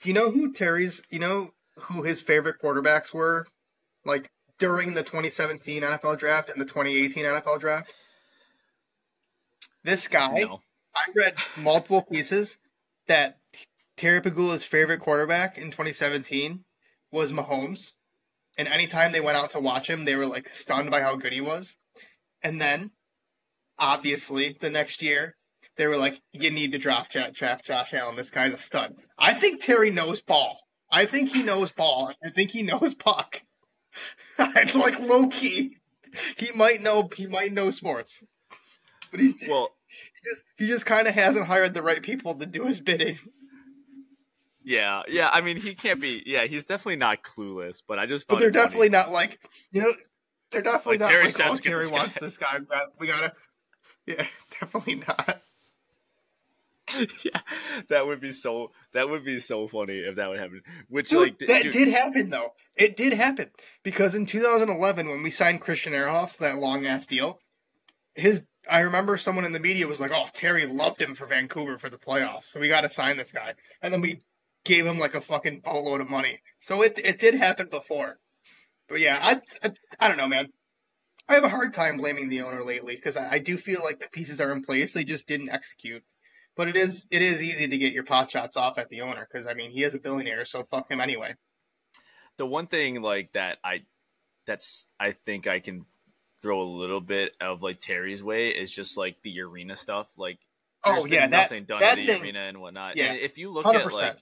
Do you know who Terry's? You know who his favorite quarterbacks were? Like during the 2017 NFL draft and the 2018 NFL draft? This guy, no. I read multiple pieces that Terry Pegula's favorite quarterback in 2017 was Mahomes. And anytime they went out to watch him, they were like stunned by how good he was. And then, obviously, the next year, they were like, you need to draft, draft Josh Allen. This guy's a stud. I think Terry knows ball. I think he knows ball. I think he knows puck. It's like low key, he might know he might know sports, but he well he just he just kind of hasn't hired the right people to do his bidding. Yeah, yeah. I mean, he can't be. Yeah, he's definitely not clueless. But I just. But they're definitely funny. not like you know. They're definitely like, not Terry like, oh, Terry this wants guy. this guy. We gotta. Yeah, definitely not. yeah, that would be so. That would be so funny if that would happen. Which dude, like that dude, did happen though. It did happen because in 2011 when we signed Christian Ehrhoff that long ass deal, his I remember someone in the media was like, "Oh, Terry loved him for Vancouver for the playoffs, so we got to sign this guy." And then we gave him like a fucking boatload of money. So it it did happen before. But yeah, I I, I don't know, man. I have a hard time blaming the owner lately because I, I do feel like the pieces are in place. They just didn't execute. But it is it is easy to get your pot shots off at the owner because I mean he is a billionaire, so fuck him anyway. The one thing like that I that's I think I can throw a little bit of like Terry's way is just like the arena stuff. Like oh yeah, that, nothing done that in the thing, arena and whatnot. Yeah, and if you look 100%. at like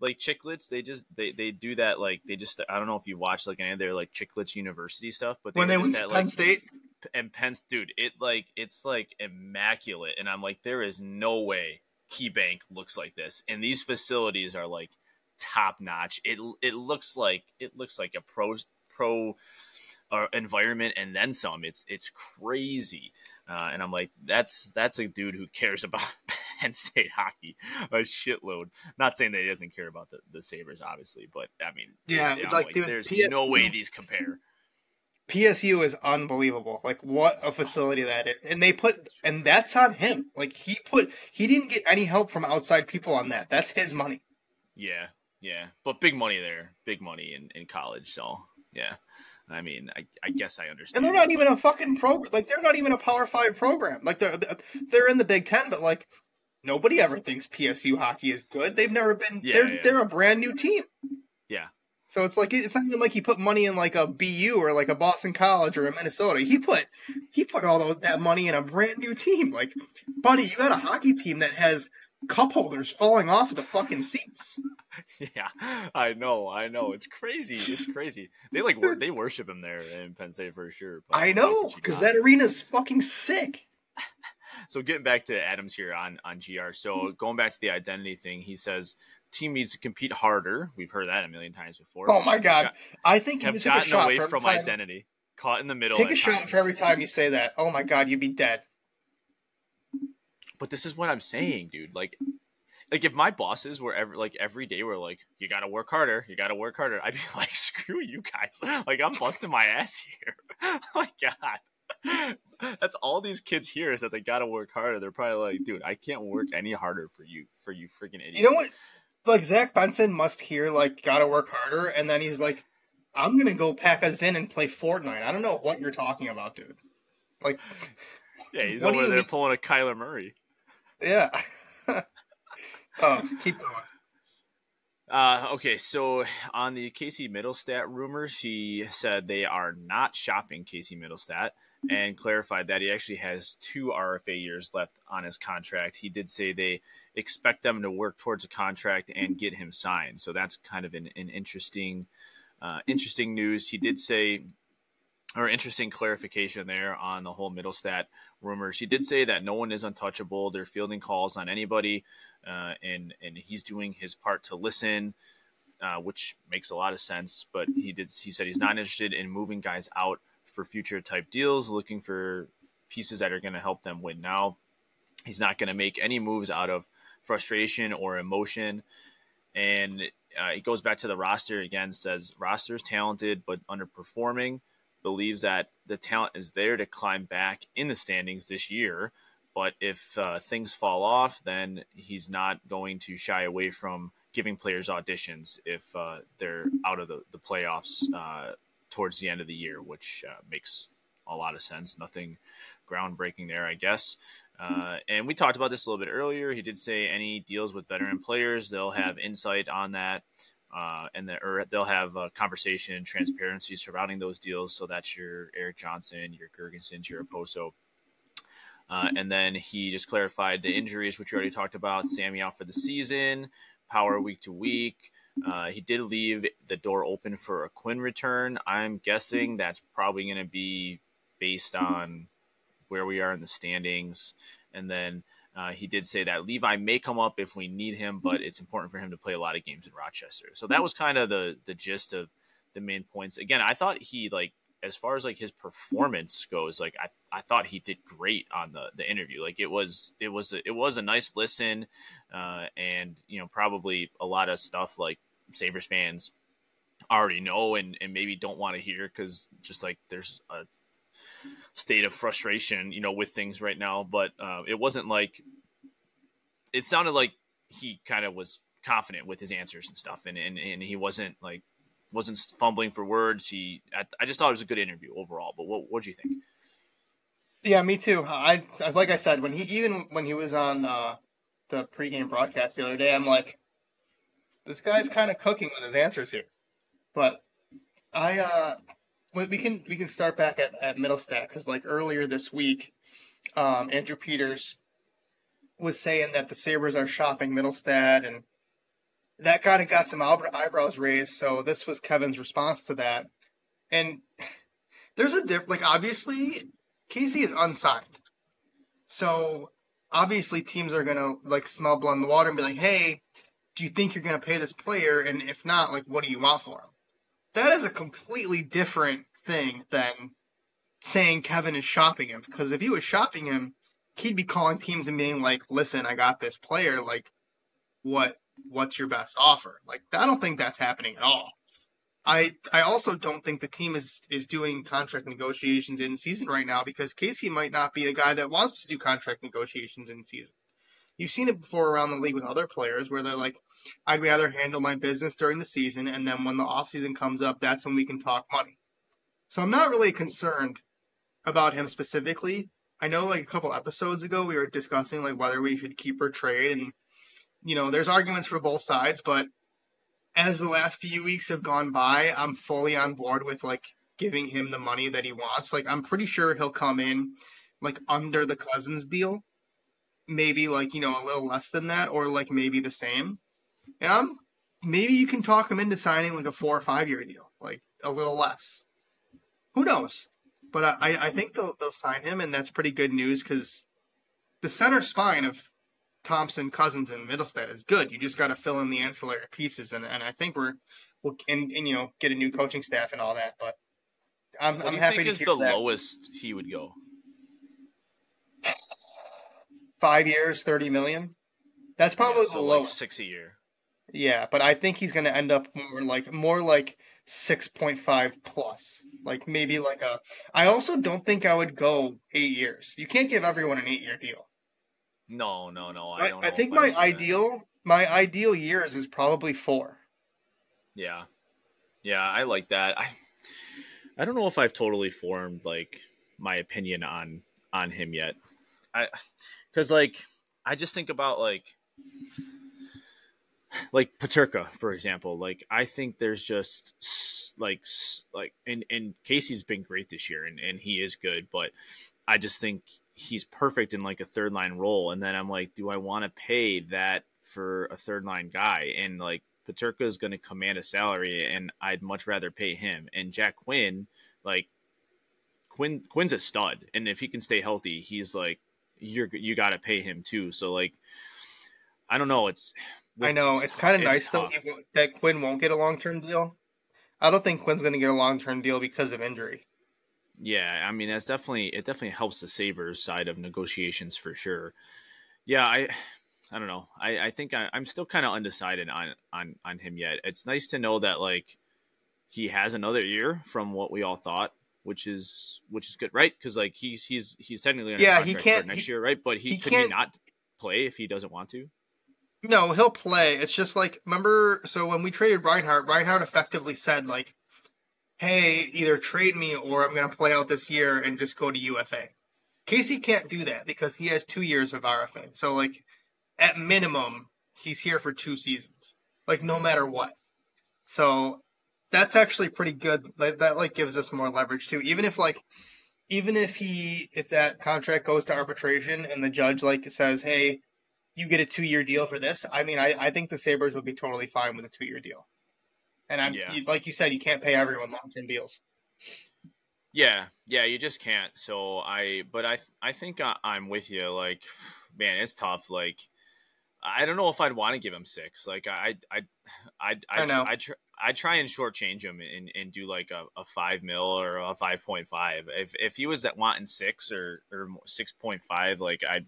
like Chiclets they just they they do that like they just I don't know if you watch like any of their like Chiclets University stuff, but they when they went to Penn like, State and Penn, dude, it like it's like immaculate, and I'm like, there is no way KeyBank looks like this, and these facilities are like top notch. It it looks like it looks like a pro pro uh, environment and then some. It's it's crazy. Uh, and I'm like, that's that's a dude who cares about Penn State hockey a shitload. Not saying that he doesn't care about the, the Sabres, obviously, but I mean, yeah, like, like there's P- no way these compare. PSU is unbelievable. Like what a facility that is. And they put and that's on him. Like he put he didn't get any help from outside people on that. That's his money. Yeah, yeah. But big money there. Big money in, in college, so yeah. I mean, I, I guess I understand. And they're not even a fucking program. Like they're not even a Power Five program. Like they're they're in the Big Ten, but like nobody ever thinks PSU hockey is good. They've never been. Yeah, they're yeah. they're a brand new team. Yeah. So it's like it's not even like he put money in like a BU or like a Boston College or a Minnesota. He put he put all those, that money in a brand new team. Like, buddy, you got a hockey team that has cup holders falling off the fucking seats. Yeah, I know, I know. It's crazy. It's crazy. They like wor- they worship him there in Penn State for sure. but I know because that arena's fucking sick. So getting back to Adams here on on GR. So mm-hmm. going back to the identity thing, he says team needs to compete harder. We've heard that a million times before. Oh my god, I think you Have gotten shot away from time. identity, caught in the middle. Take a shot times. for every time you say that. Oh my god, you'd be dead. But this is what I'm saying, dude. Like, like if my bosses were ever like every day were like, you got to work harder, you got to work harder, I'd be like, screw you guys. Like I'm busting my ass here. oh my god. That's all these kids hear is that they got to work harder. They're probably like, dude, I can't work any harder for you, for you freaking idiots. You know what? Like Zach Benson must hear like gotta work harder, and then he's like, I'm gonna go pack us in and play Fortnite. I don't know what you're talking about, dude. Like, Yeah, he's over there mean? pulling a Kyler Murray. yeah. oh, keep going. Uh, okay, so on the Casey Mittelstadt rumors, he said they are not shopping Casey Mittelstadt and clarified that he actually has two RFA years left on his contract. He did say they expect them to work towards a contract and get him signed. So that's kind of an, an interesting, uh, interesting news. He did say, or interesting clarification there on the whole Mittelstadt rumors. He did say that no one is untouchable. They're fielding calls on anybody uh, and and he's doing his part to listen, uh, which makes a lot of sense. But he did he said he's not interested in moving guys out for future type deals, looking for pieces that are going to help them win now. He's not going to make any moves out of frustration or emotion. And uh, it goes back to the roster again. Says roster's talented but underperforming. Believes that the talent is there to climb back in the standings this year but if uh, things fall off, then he's not going to shy away from giving players auditions if uh, they're out of the, the playoffs uh, towards the end of the year, which uh, makes a lot of sense. Nothing groundbreaking there, I guess. Uh, and we talked about this a little bit earlier. He did say any deals with veteran players, they'll have insight on that. Uh, and the, or they'll have a conversation transparency surrounding those deals. So that's your Erik Johnson, your Girgensons, your Okposo. Uh, and then he just clarified the injuries, which we already talked about. Sammy out for the season, power week to week. Uh, he did leave the door open for a Quinn return. I'm guessing that's probably going to be based on where we are in the standings. And then uh, he did say that Levi may come up if we need him, but it's important for him to play a lot of games in Rochester. So that was kind of the the gist of the main points. Again, I thought he like as far as like his performance goes, like I, I thought he did great on the, the interview. Like it was it was a, it was a nice listen, uh, and you know probably a lot of stuff like Sabres fans already know and, and maybe don't want to hear because just like there's a state of frustration you know with things right now. But uh, it wasn't like it sounded like he kind of was confident with his answers and stuff, and and, and he wasn't like wasn't fumbling for words. He, I, I just thought it was a good interview overall. But what, what do you think? Yeah, me too. I like I said when he even when he was on uh, the pregame broadcast the other day, I'm like, this guy's kind of cooking with his answers here. But I uh, we can we can start back at at Mittelstadt because like earlier this week, um, Andrew Peters was saying that the Sabres are shopping Mittelstadt and that kind of got some eyebrows raised. So this was Kevyn's response to that. And there's a diff like obviously Casey is unsigned. So obviously teams are gonna like smell blood in the water and be like, hey, do you think you're gonna pay this player? And if not, like what do you want for him? That is a completely different thing than saying Kevin is shopping him because if he was shopping him, he'd be calling teams and being like, "Listen, I got this player. Like, what what's your best offer?" Like, I don't think that's happening at all. I I also don't think the team is is doing contract negotiations in season right now because Casey might not be a guy that wants to do contract negotiations in season. You've seen it before around the league with other players where they're like, I'd rather handle my business during the season, and then when the offseason comes up, that's when we can talk money. So I'm not really concerned about him specifically. I know like a couple episodes ago we were discussing like whether we should keep or trade, and you know, there's arguments for both sides, but as the last few weeks have gone by, I'm fully on board with like giving him the money that he wants. Like I'm pretty sure he'll come in like under the Cozens deal, maybe like you know a little less than that, or like maybe the same. And I'm maybe you can talk him into signing like a four or five year deal, like a little less. Who knows? But I, I think they'll they'll sign him, and that's pretty good news because the center spine of Thompson, Cozens, and Mittelstadt is good. You just got to fill in the ancillary pieces, and, and I think we're we'll and, and you know get a new coaching staff and all that. But I'm, what I'm do you happy think to is the that. lowest he would go? Five years, thirty million. That's probably Yeah, the so like lowest. six a year. Yeah, but I think he's going to end up more like more like six point five plus. Like maybe like a. I also don't think I would go eight years. You can't give everyone an eight year deal. No, no, no. I I, don't. I know think I my would that. ideal my ideal years is probably four. Yeah, yeah, I like that. I, I don't know if I've totally formed like my opinion on on him yet. I, because like I just think about like like Peterka, for example. Like I think there's just like like and and Casey's been great this year, and and he is good, but I just think he's perfect in like a third line role. And then I'm like, do I want to pay that for a third line guy? And like Peterka is going to command a salary, and I'd much rather pay him. And Jack Quinn, like Quinn, Quinn's a stud, and if he can stay healthy, he's like you're you got to pay him too. So like, I don't know. It's I know it's it's kind of nice though tough. won't- that Quinn won't get a long term deal. I don't think Quinn's going to get a long term deal because of injury. Yeah, I mean that's definitely it. Definitely helps the Sabres side of negotiations for sure. Yeah, I, I don't know. I, I think I, I'm still kind of undecided on on on him yet. It's nice to know that like he has another year from what we all thought, which is which is good, right? Because like he's he's he's technically Yeah, he can't- next he- year, right? But he, he could he not play if he doesn't want to? No, he'll play. It's just like remember. So when we traded Reinhart, Reinhart effectively said like, "Hey, either trade me or I'm going to play out this year and just go to UFA." Casey can't do that because he has two years of RFA. So like, at minimum, he's here for two seasons. Like no matter what. So that's actually pretty good. That, that like gives us more leverage too. Even if like, even if he if that contract goes to arbitration and the judge like says, "Hey." you get a two year deal for this. I mean, I, I think the Sabres would be totally fine with a two year deal. And I'm Yeah. like you said, you can't pay everyone long term deals. Yeah, yeah, you just can't. So I, but I, I think I, I'm with you. Like, man, it's tough. Like, I don't know if I'd want to give him six. Like, I, I, I, I, I know. I, tr- I try and shortchange him and, and do like a, a five mil or a five point five. If if he was at wanting six or or six point five, like I'd.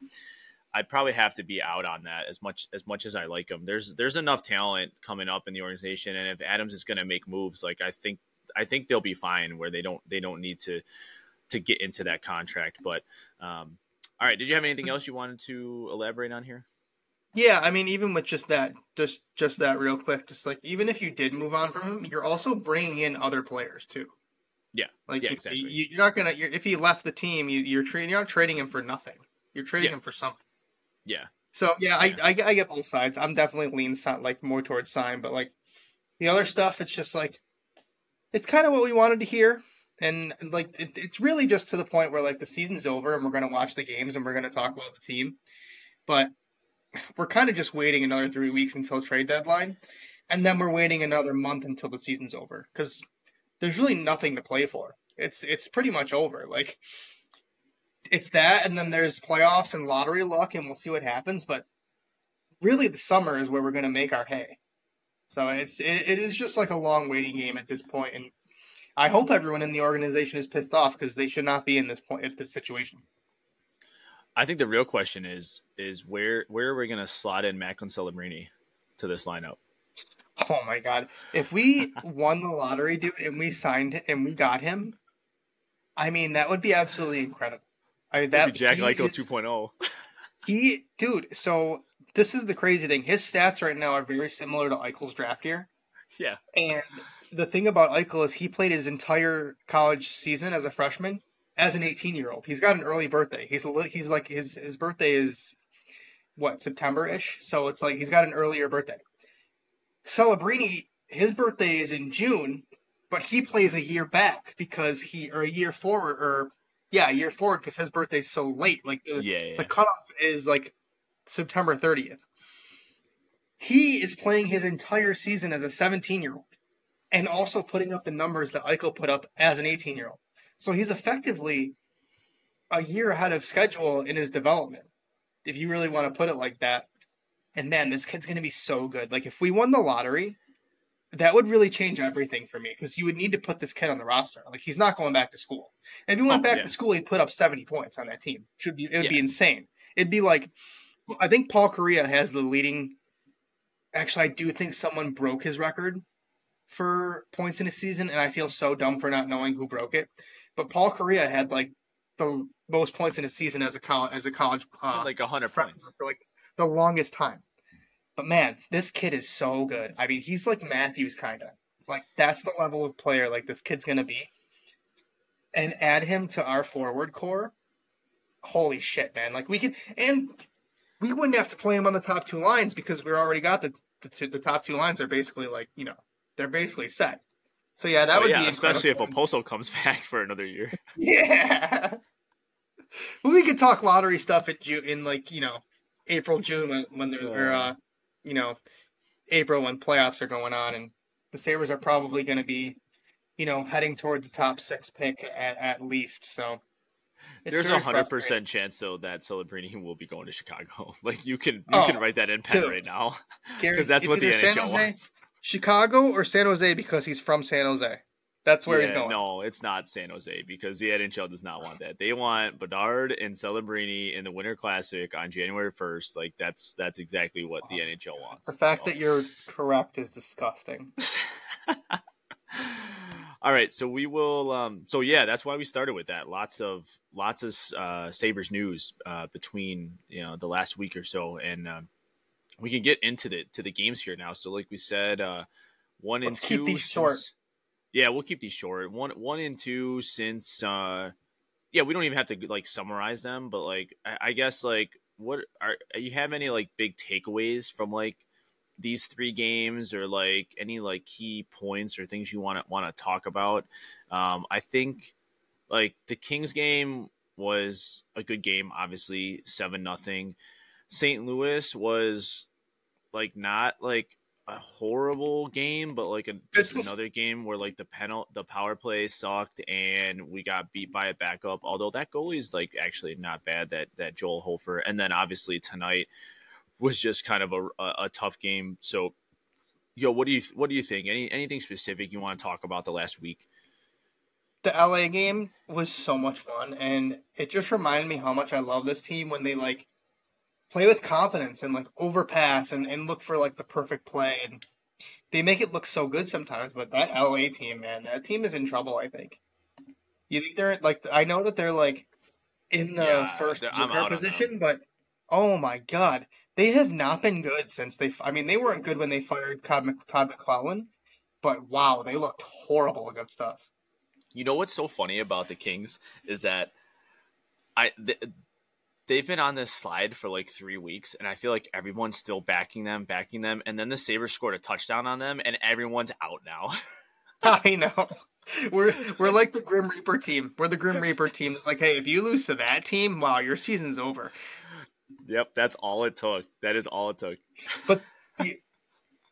I'd probably have to be out on that as much as much as I like him. There's there's enough talent coming up in the organization, and if Adams is going to make moves, like I think I think they'll be fine where they don't they don't need to to get into that contract. But um, all right, did you have anything else you wanted to elaborate on here? Yeah, I mean, even with just that, just just that real quick, just like even if you did move on from him, you're also bringing in other players too. Yeah, Like yeah, if- exactly. you, you're not gonna you're, if he left the team, you, you're trading you're not trading him for nothing. You're trading Yeah. him for something. Yeah, So yeah, I, Yeah. I, I get both sides. I'm definitely lean like more towards sign, but like the other stuff, it's just like it's kind of what we wanted to hear, and like it, it's really just to the point where like the season's over and we're gonna watch the games and we're gonna talk about the team, but we're kind of just waiting another three weeks until trade deadline, and then we're waiting another month until the season's over because there's really nothing to play for. It's it's pretty much over. Like it's that, and then there's playoffs and lottery luck, and we'll see what happens. But really, the summer is where we're going to make our hay. So it's it, it is just like a long waiting game at this point, and I hope everyone in the organization is pissed off because they should not be in this point, in this situation. I think the real question is is where where are we going to slot in Macklin Celebrini to this lineup? Oh my god! If we won the lottery, dude, and we signed and we got him, I mean that would be absolutely incredible. I mean, that Maybe Jack he Eichel is- 2.0. He, dude. So this is the crazy thing. His stats right now are very similar to Eichel's draft year. yeah. And the thing about Eichel is he played his entire college season as a freshman as an 18 year old. He's got an early birthday. He's a li- he's like his his birthday is what September ish. So it's like he's got an earlier birthday. Celebrini, his birthday is in June, but he plays a year back because he or a year forward or yeah, year forward because his birthday's so late. Like the, Yeah, yeah. the cutoff is like September 30th. He is playing his entire season as a 17 year old and also putting up the numbers that Eichel put up as an 18 year old. So he's effectively a year ahead of schedule in his development, if you really want to put it like that. And man, this kid's going to be so good. Like, if we won the lottery, that would really change everything for me because you would need to put this kid on the roster. Like, he's not going back to school. If he went Oh, back yeah. to school, he'd put up 70 points on that team. Should be, it would be insane. It'd be like, I think Paul Kariya has the leading. Actually, I do think someone broke his record for points in a season, and I feel so dumb for not knowing who broke it. But Paul Kariya had like the most points in a season as a college as a college uh, like 100 points. for like the longest time. But man, this kid is so good. I mean, he's like Matthews kind of. Like that's the level of player like this kid's gonna be. And add him to our forward core. Holy shit, man! Like we could, and we wouldn't have to play him on the top two lines because we already got the the, two, the top two lines are basically like you know they're basically set. So yeah, that would yeah, be especially if. Okposo comes back for another year. Yeah. We could talk lottery stuff in June, in like you know, April, June when when there's or uh, you know, April when playoffs are going on, and the Sabres are probably going to be, you know, heading towards the top six pick at, at least. So There's a hundred percent chance though that Celebrini will be going to Chicago. Like you can you Oh, can write that in pen dude. right now because that's what the either San Jose, wants. Chicago or San Jose because he's from San Jose. That's where he's going. No, it's not San Jose because the NHL does not want that. They want Bedard and Celebrini in the Winter Classic on January 1st. Like that's that's exactly what the NHL wants. The fact So- that you're correct is disgusting. All right, so we will. Um, so yeah, that's why we started with that. Lots of lots of uh, Sabres news uh, between you know the last week or so, and um, we can get into the to the games here now. So like we said, uh, one Let's and keep two. these short. Yeah, we'll keep these short. One one and two since. Uh, yeah, we don't even have to like summarize them, but like I, I guess like what are you have any like big takeaways from like these three games or like any like key points or things you want to want to talk about um i think like the kings game was a good game obviously seven nothing st louis was like not like a horrible game but like a, just- another game where like the penal the power play sucked and we got beat by a backup although that goalie is like actually not bad that that joel hofer and then obviously tonight was just kind of a, a, a tough game. So, yo, what do you what do you think? Any anything specific you want to talk about the last week? the LA game was so much fun, and it just reminded me how much I love this team when they like play with confidence and like overpass and, and look for like the perfect play, and they make it look so good sometimes. But that LA team, man, that team is in trouble. I think. You think they're like? I know that they're like in the Yeah, first they're- I'm winger out on position, but oh my god, they have not been good since they. I mean, they weren't good when they fired Todd, Mc, Todd McLellan, but wow, they looked horrible against us. You know what's so funny about the Kings is that I th- they've been on this slide for like three weeks, and I feel like everyone's still backing them, backing them, and then the Sabres scored a touchdown on them, and everyone's out now. I know. We're we're like the Grim Reaper team. We're the Grim Reaper team. It's like, hey, if you lose to that team, wow, your season's over. yep, that's all it took. That is all it took.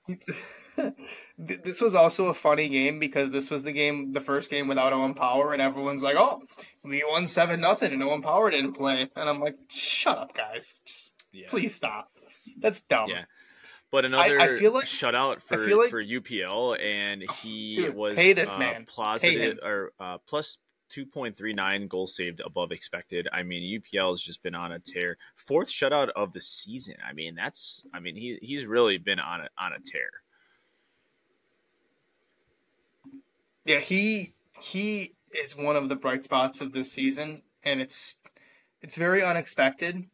this was also a funny game because this was the game, the first game without Owen Power, and everyone's like, oh, we won seven nothing, and Owen Power didn't play, and I'm like, shut up, guys, just Yeah. please stop. That's dumb. Yeah. But another I feel like- shutout for like- for UPL, and he dude, was pay this uh, man. Positive or uh, plus two point three nine goals saved above expected. I mean, UPL has just been on a tear. Fourth shutout of the season. I mean, that's. I mean, he he's really been on a on a tear. Yeah, he he is one of the bright spots of this season, and it's it's very unexpected,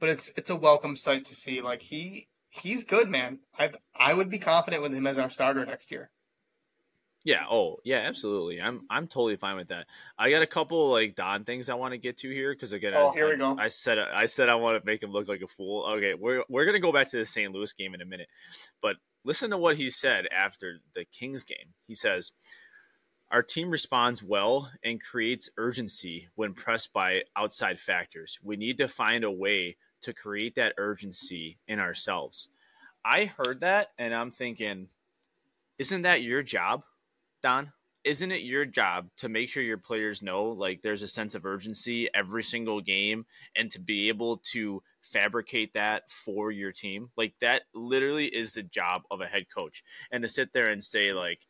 but it's it's a welcome sight to see. Like he he's good, man. I I would be confident with him as our starter next year. Yeah. Oh, yeah. Absolutely. I'm I'm totally fine with that. I got a couple like Don things I want to get to here because again, Oh, I, here we go. I said I said I want to make him look like a fool. Okay, we're we're gonna go back to the St. Louis game in a minute, but listen to what he said after the Kings game. He says. Our team responds well and creates urgency when pressed by outside factors. We need to find a way to create that urgency in ourselves. I heard that and I'm thinking, isn't that your job? Don, isn't it your job to make sure your players know like there's a sense of urgency every single game and to be able to fabricate that for your team? Like that literally is the job of a head coach. And to sit there and say like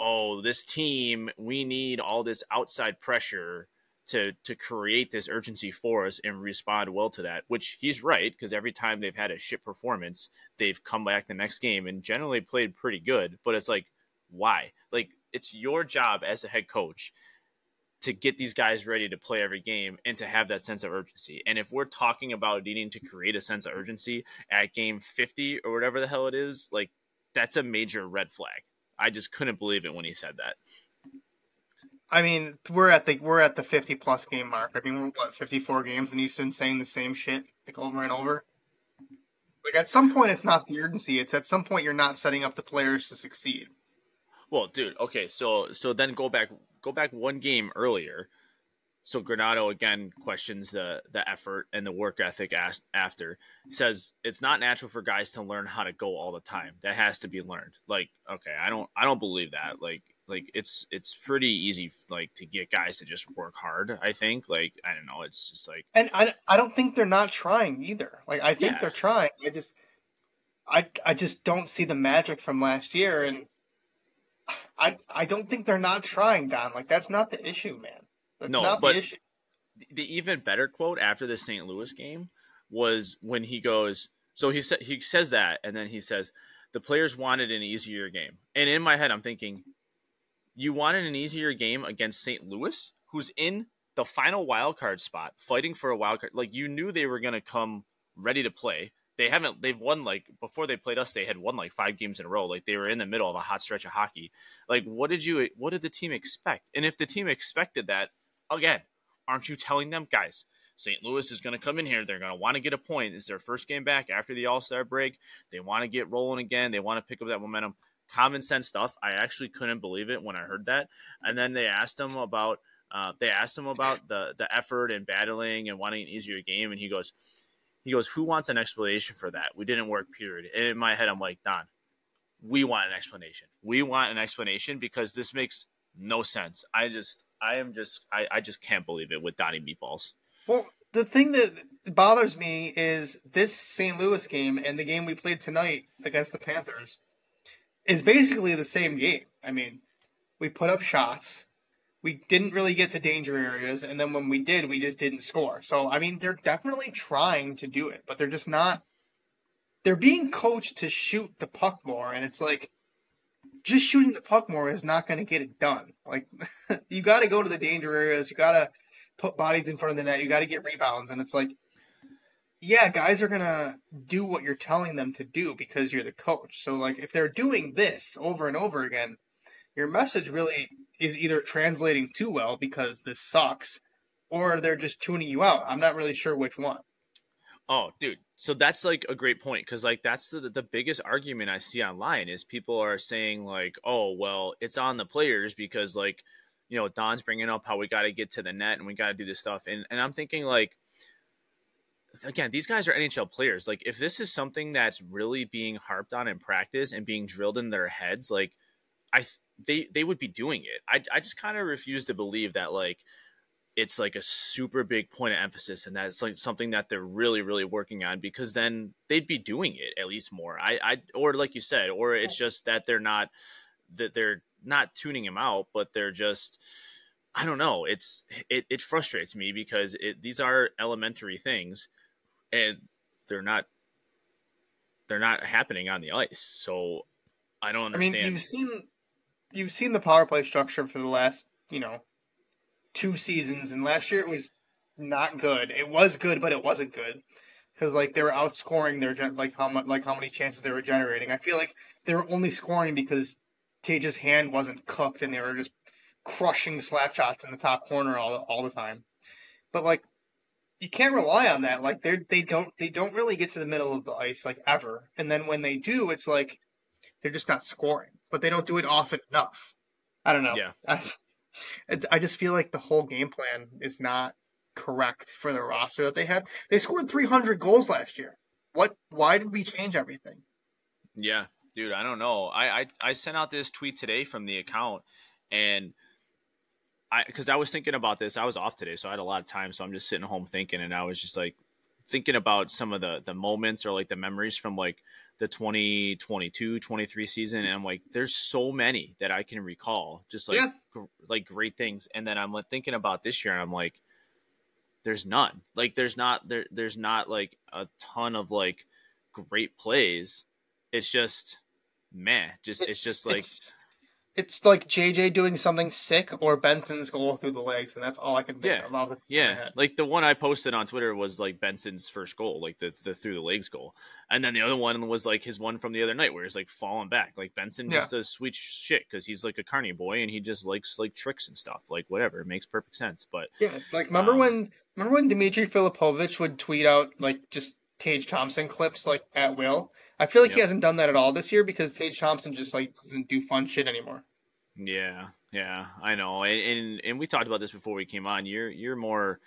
oh, this team, we need all this outside pressure to to create this urgency for us and respond well to that. Which he's right because every time they've had a shit performance, they've come back the next game and generally played pretty good. But it's like, why? Like it's your job as a head coach to get these guys ready to play every game and to have that sense of urgency. And if we're talking about needing to create a sense of urgency at game 50 or whatever the hell it is, like that's a major red flag. I just couldn't believe it when he said that. I mean, we're at the we're at the 50 plus game mark. I mean, we're what 54 games, and he's been saying the same shit like over and over. Like at some point, it's not the urgency. It's at some point you're not setting up the players to succeed. Well, dude, okay, so so then go back go back one game earlier. So Granato again questions the the effort and the work ethic as, after. Says it's not natural for guys to learn how to go all the time. That has to be learned. Like, okay, I don't I don't believe that. Like like it's it's pretty easy like to get guys to just work hard, I think. Like, I don't know, it's just like And I, I don't think they're not trying either. Like I think Yeah. they're trying. I just I I just don't see the magic from last year, and I I don't think they're not trying, Don. Like that's not the issue, man. That's No, but- the the even better quote after the St. Louis game was when he goes. So he said he says that, and then he says the players wanted an easier game. And in my head, I'm thinking, you wanted an easier game against St. Louis, who's in the final wild card spot, fighting for a wild card. Like you knew they were going to come ready to play. They haven't. They've won like before they played us. They had won like five games in a row. Like they were in the middle of a hot stretch of hockey. Like what did you? What did the team expect? And if the team expected that, again, aren't you telling them, guys? St. Louis is going to come in here. They're going to want to get a point. It's their first game back after the All Star break. They want to get rolling again. They want to pick up that momentum. Common sense stuff. I actually couldn't believe it when I heard that. And then they asked him about. Uh, they asked him about the the effort and battling and wanting an easier game, and he goes, he goes, "Who wants an explanation for that? We didn't work. Period." And in my head, I'm like, Don, we want an explanation. We want an explanation because this makes no sense. I just, I am just, I, I just can't believe it with Donnie Meatballs. Well, the thing that bothers me is this St. Louis game and the game we played tonight against the Panthers is basically the same game. I mean, we put up shots. We didn't really get to danger areas, and then when we did, we just didn't score. So, I mean, they're definitely trying to do it, but they're just not. They're being coached to shoot the puck more, and it's like, just shooting the puck more is not going to get it done. Like, you got to go to the danger areas. You got to put bodies in front of the net. You got to get rebounds, and it's like, yeah, guys are gonna do what you're telling them to do because you're the coach. So like, if they're doing this over and over again, your message really is either translating too well because this sucks, or they're just tuning you out. I'm not really sure which one. Oh, dude. So that's like a great point because like that's the the biggest argument I see online is people are saying like, oh, well, it's on the players because like, you know, Don's bringing up how we got to get to the net and we got to do this stuff, and and I'm thinking like, again, these guys are NHL players. Like, if this is something that's really being harped on in practice and being drilled in their heads, like, I they they would be doing it. I I just kind of refuse to believe that like it's like a super big point of emphasis and that's like something that they're really really working on because then they'd be doing it at least more. I i or like you said or it's just that they're not that they're not tuning him out but they're just i don't know it's it, it frustrates me because it, these are elementary things and they're not they're not happening on the ice so i don't understand I mean, you've seen you've seen the power play structure for the last, you know, two seasons, and last year it was not good. It was good, but it wasn't good because like they were outscoring their gen- like how much like how many chances they were generating. I feel like they were only scoring because Tage's hand wasn't cooked, and they were just crushing slap shots in the top corner all all the time. But like you can't rely on that. Like they they don't they don't really get to the middle of the ice like ever. And then when they do, it's like they're just not scoring. But they don't do it often enough. I don't know. Yeah. I, I just feel like the whole game plan is not correct for the roster that they have. They scored 300 goals last year. What? Why did we change everything? Yeah, dude, I don't know. I I, I sent out this tweet today from the account, and I because I was thinking about this. I was off today, so I had a lot of time. So I'm just sitting home thinking, and I was just like thinking about some of the the moments or like the memories from like the 2022 23 season and i'm like there's so many that i can recall just like Yeah. gr- like great things. And then i'm like thinking about this year and i'm like there's none. Like there's not there there's not like a ton of like great plays. It's just meh. Just it's, just like it's, it's like JJ doing something sick or Benson's goal through the legs, and that's all I can think Yeah. of. off the top of my Yeah, like the one I posted on Twitter was like Benson's first goal, like the, the through the legs goal, and then the other one was like his one from the other night where he's like falling back. Like Benson just does sweet shit because he's like a carny boy and he just likes like tricks and stuff. Like whatever, it makes perfect sense. But Yeah, like remember Um, when remember when Dimitri Filipovic would tweet out like just Tage Thompson clips like at will? I feel like he hasn't done that at all this year because Tage Thompson just like doesn't do fun shit anymore. Yeah, yeah, I know, and, and and we talked about this before we came on. You're you're more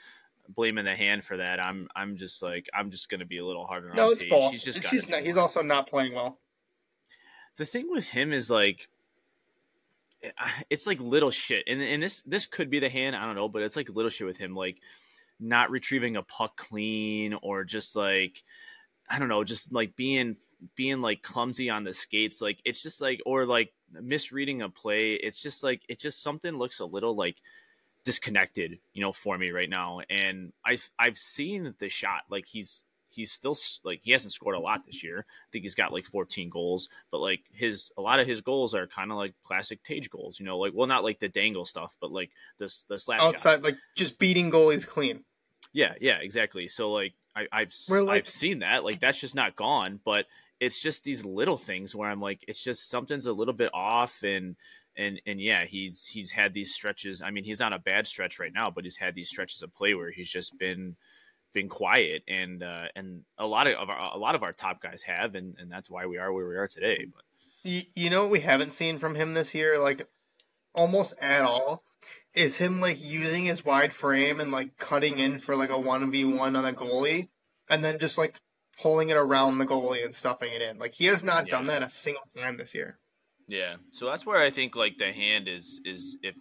blaming the hand for that. I'm I'm just like I'm just gonna be a little harder No, on it's Tage. both. He's just It's gotta just do not, he's also not playing well. the thing with him is like it's like little shit and, and this this could be the hand i don't know but it's like little shit with him like not retrieving a puck clean or just like i don't know just like being being like clumsy on the skates like it's just like or like misreading a play it's just like it just something looks a little like disconnected you know for me right now and i've i've seen the shot like he's he's still like he hasn't scored a lot this year I think he's got like 14 goals, but like his a lot of his goals are kind of like classic Tage goals, you know, like well not like the dangle stuff, but like the s- the slap oh, shots. Like just beating goalies clean. Yeah, yeah, exactly. So like I, I've like- I've seen that like that's just not gone, but it's just these little things where I'm like it's just something's a little bit off and and and yeah he's he's had these stretches. I mean he's on a bad stretch right now, but he's had these stretches of play where he's just been been quiet and uh, and a lot of our, a lot of our top guys have and and that's why we are where we are today. But You, you know what we haven't seen from him this year, like almost at all, is him like using his wide frame and like cutting in for like a one v one on a goalie, and then just like pulling it around the goalie and stuffing it in. Like he has not done that a single time this year. Yeah, so that's where I think like the hand is is if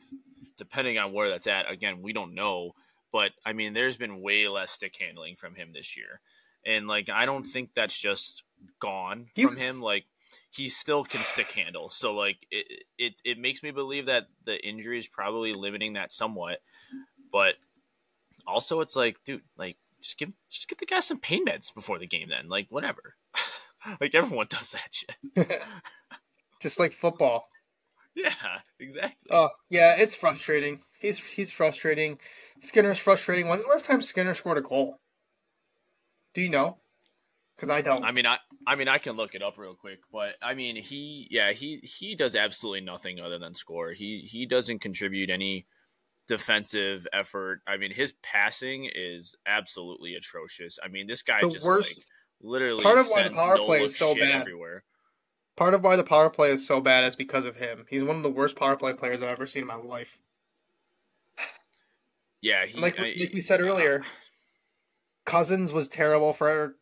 depending on where that's at. Again, we don't know, but I mean, there's been way less stick handling from him this year, and like I don't think that's just gone He from was- him. Like he still can stick handle, so like it it it makes me believe that the injury is probably limiting that somewhat, but also it's like, dude, like just give just get the guy some pain meds before the game, then like whatever. like everyone does that shit. just like football. Yeah, exactly. Oh yeah, it's frustrating. He's he's frustrating. Skinner's frustrating. When's the last time Skinner scored a goal? Do you know? Because I don't. I mean, I I mean, I can look it up real quick, but I mean, he yeah he he does absolutely nothing other than score. He he doesn't contribute any defensive effort. I mean, his passing is absolutely atrocious. I mean, this guy The just worst- like literally part of why the power play is so bad. everywhere. Part of why the power play is so bad is because of him. He's one of the worst power play players I've ever seen in my life. Yeah, he Like I- like we said earlier, Cozens was terrible for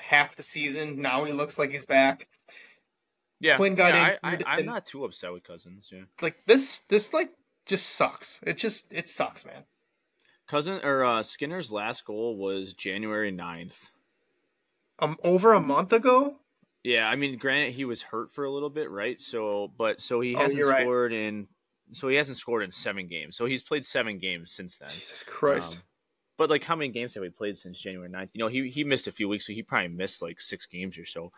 half the season. Now he looks like he's back. yeah, Quinn got yeah, I, injured I, I'm and- not too upset with Cozens. Yeah, Like this this like just sucks. It just it sucks, man. Cousin or uh, Skinner's last goal was January 9th. Um, over a month ago. Yeah, I mean, granted, he was hurt for a little bit, right? So, but so he Oh, hasn't right. scored in, so he hasn't scored in seven games. So he's played seven games since then. Jesus Christ. Um, but like, how many games have we played since January 9th? You know, he he missed a few weeks, so he probably missed like six games or so.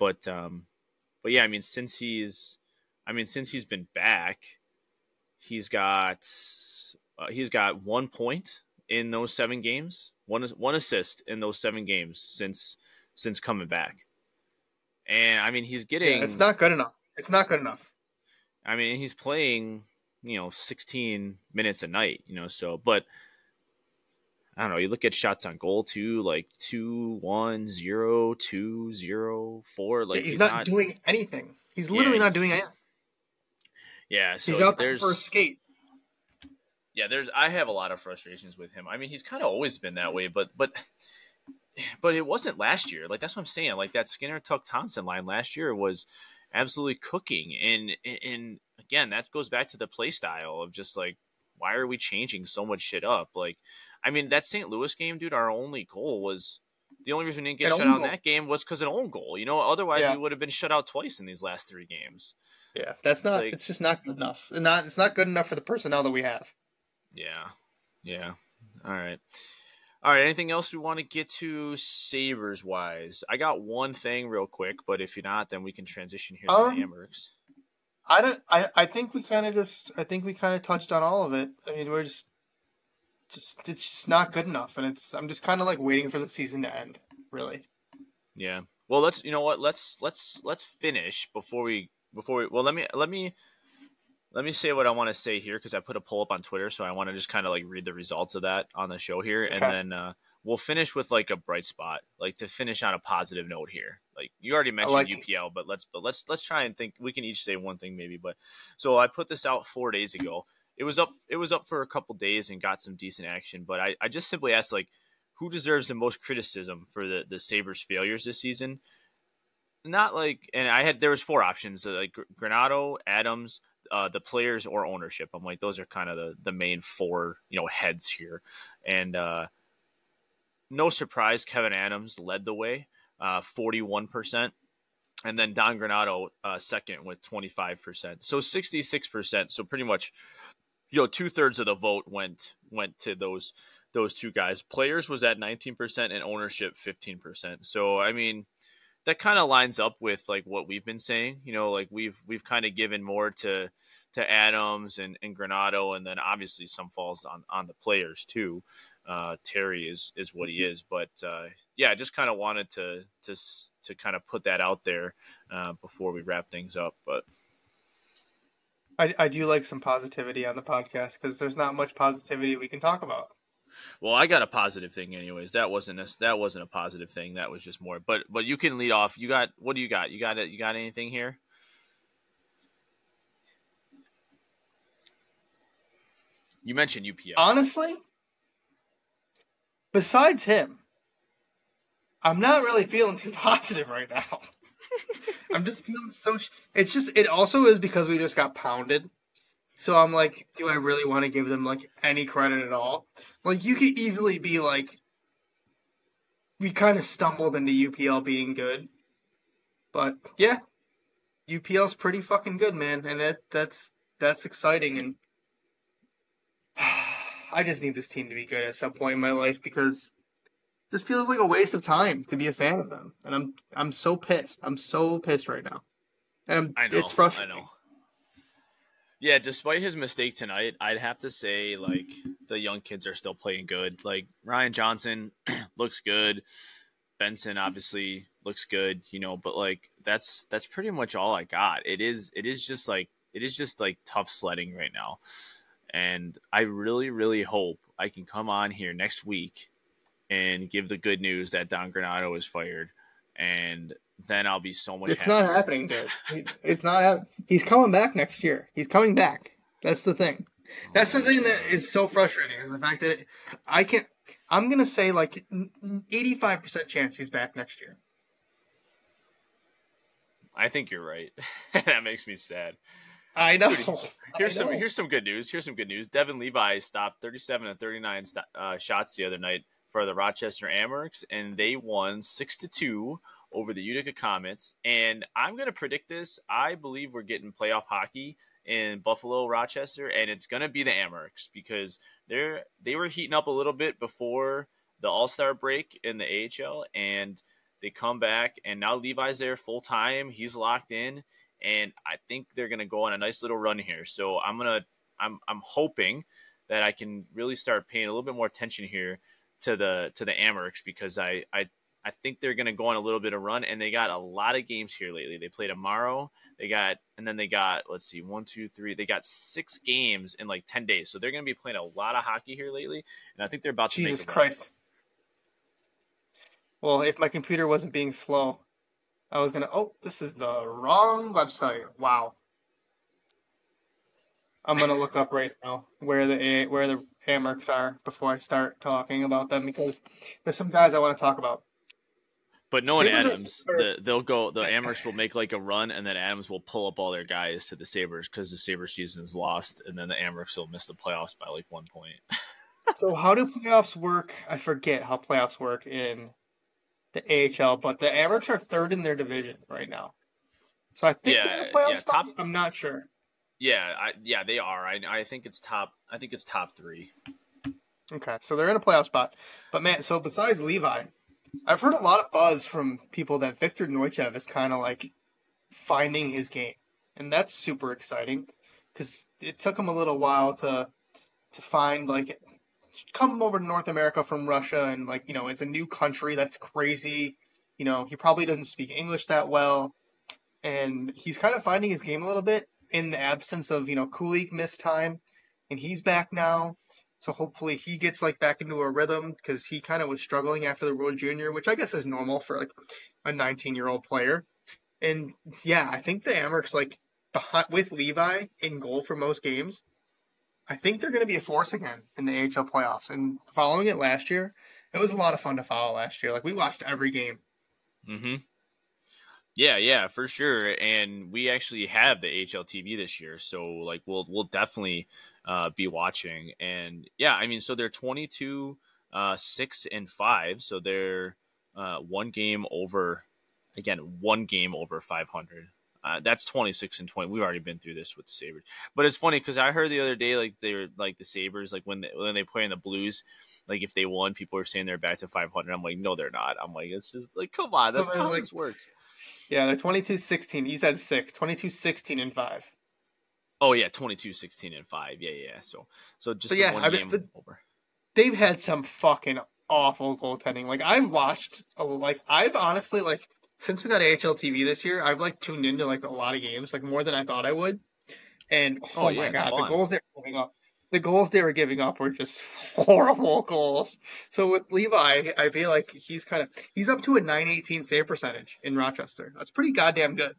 But um, but yeah, I mean, since he's, I mean, since he's been back, he's got uh, he's got one point in those seven games, one one assist in those seven games since since coming back. And I mean, he's getting. yeah, it's not good enough. It's not good enough. I mean, he's playing, you know, 16 minutes a night, you know, so, but I don't know. You look at shots on goal too, like two, one, zero, two, zero, four. Like Yeah, he's, not, doing anything. He's Yeah, literally not doing anything. Yeah, so He's out there there's, for a skate. yeah, there's, I have a lot of frustrations with him. I mean, he's kind of always been that way, but, but, but it wasn't last year. Like that's what I'm saying. Like that Skinner Tuch Thompson line last year was absolutely cooking, and and again, that goes back to the play style of just like why are we changing so much shit up? Like, I mean, that St. Louis game, dude, our only goal was the only reason we didn't get An shut out in that game was because an own goal. You know, otherwise Yeah. we would have been shut out twice in these last three games. Yeah, that's It's not. like- it's just not good enough. Not. It's not good enough for the personnel that we have. Yeah, yeah. All right. All right. Anything else we want to get to Sabres wise? I got one thing real quick, but if you're not, then we can transition here to Um, the Amerks. I don't. I. I think we kind of just. I think we kind of touched on all of it. I mean, we're just. Just. It's just not good enough, and it's. I'm just kind of like waiting for the season to end. Really. Yeah. Well, let's. You know what? Let's let's let's finish before we before we. Well, let me let me let me say what I want to say here because I put a poll up on Twitter, so I want to just kind of like read the results of that on the show here, and then uh, we'll finish with like a bright spot, like to finish on a positive note here. Like you already mentioned like it. UPL, but let's but let's let's try and think. We can each say one thing maybe, but so I put this out four days ago. It was up. It was up for a couple days and got some decent action, but I I just simply asked like who deserves the most criticism for the the Sabres failures this season. Not like, and I had there was four options uh, like Gr- Granato, Adams, uh, the players, or ownership. I'm like those are kind of the the main four you know heads here, and uh, no surprise, Kevyn Adams led the way, forty one percent, and then Don Granato uh, second with twenty five percent. So sixty six percent. So pretty much, you know, two thirds of the vote went went to those those two guys. Players was at 19% and ownership 15%. So I mean, that kind of lines up with like what we've been saying. You know, like we've we've kind of given more to to Adams and, and Granato, and then obviously some falls on on the players too. Uh, Terry is is what he is, but uh, yeah, I just kind of wanted to to to kind of put that out there uh, before we wrap things up. But I. I do like some positivity on the podcast because there's not much positivity we can talk about. Well, I got a positive thing, anyways. That wasn't a, that wasn't a positive thing. That was just more. But but you can lead off. You got what do you got? You got it. You got anything here? You mentioned UPL. Honestly, besides him, I'm not really feeling too positive right now. I'm just feeling so. Sh- it's just. It also is because we just got pounded. So I'm like, do I really want to give them like any credit at all? Like you could easily be like, we kind of stumbled into UPL being good, but yeah, UPL's pretty fucking good, man, and that that's that's exciting and. I just need this team to be good at some point in my life because just feels like a waste of time to be a fan of them, and I'm I'm so pissed. I'm so pissed right now, and I'm, know. it's frustrating. I know. Yeah, despite his mistake tonight, I'd have to say like the young kids are still playing good. Like Ryan Johnson looks good. Benson obviously looks good, you know, but like that's that's pretty much all I got. It is it is just like it is just like tough sledding right now. And I really, really hope I can come on here next week and give the good news that Don Granato is fired. And then I'll be so much It's happier. not happening, dude. It's not. hap- He's coming back next year. He's coming back. That's the thing. That's the thing that is so frustrating is the fact that I can't. I'm gonna say like 85 percent chance he's back next year. I think you're right. that makes me sad. I know. Here's I some here's some good news. Here's some good news. Devon Levi stopped 37 and 39 st- uh, shots the other night for the Rochester Amerks, and they won six to two over the Utica Comets. And I'm gonna predict this. I believe we're getting playoff hockey in Buffalo, Rochester, and it's gonna be the Amerks because they're they were heating up a little bit before the All Star break in the AHL, and they come back, and now Levi's there full time. He's locked in, and I think they're gonna go on a nice little run here. So I'm gonna I'm I'm hoping that I can really start paying a little bit more attention here to the to the Amerks because I I I think they're gonna go on a little bit of run, and they got a lot of games here lately. They played tomorrow, they got, and then they got let's see, one, two, three. They got six games in like ten days, so they're gonna be playing a lot of hockey here lately, and I think they're about to Jesus a run. Christ. Well, if my computer wasn't being slow, I was gonna. Oh, this is the wrong website. Wow. I'm gonna look up right now where the where the Amerks are before I start talking about them because there's some guys I want to talk about. But knowing Sabres Adams, are- the, they'll go. The Amerks will make like a run, and then Adams will pull up all their guys to the Sabres because the Saber season is lost, and then the Amerks will miss the playoffs by like one point. So how do playoffs work? I forget how playoffs work in the AHL, but the Amerks are third in their division right now. So I think Yeah, they're in a playoff yeah, top- I'm not sure. Yeah, I, yeah, they are. I, I think it's top. I think it's top three. Okay, so they're in a playoff spot. But man, so besides Levi, I've heard a lot of buzz from people that Viktor Neuchev is kind of like finding his game, and that's super exciting because it took him a little while to to find like come over to North America from Russia, and like you know it's a new country that's crazy. You know he probably doesn't speak English that well, and he's kind of finding his game a little bit in the absence of you know Kulich missed time, and he's back now. So hopefully he gets like back into a rhythm because he kind of was struggling after the World Junior, which I guess is normal for like a 19 year old player. And yeah, I think the Amerks like behind, with Levi in goal for most games, I think they're going to be a force again in the AHL playoffs. And following it last year, it was a lot of fun to follow last year. Like we watched every game. Mm-hmm. Yeah, yeah, for sure. And we actually have the HLTV this year, so like we'll we'll definitely uh, be watching. And yeah, I mean, so they're twenty two, uh, six and five, so they're uh, one game over. Again, one game over five hundred. Uh, that's 26 and 20. We've already been through this with the Sabres. But it's funny because I heard the other day, like, they're like the Sabres, like, when they, when they play in the Blues, like, if they won, people are saying they're back to 500. I'm like, no, they're not. I'm like, it's just like, come on. That's how like- this works. Yeah, they're 22 16. You said six. 22 16 and five. Oh yeah, 22, 16, and five. Yeah, yeah. So, so just yeah, one I mean, game the- over. they've had some fucking awful goaltending. Like I've watched, a- like I've honestly like since we got AHL TV this year, I've like tuned into like a lot of games, like more than I thought I would. And oh, Oh, yeah, my god, the goals they're giving up, the goals they were giving up were just horrible goals. So with Levi, I feel like he's kind of he's up to a 918 save percentage in Rochester. That's pretty goddamn good.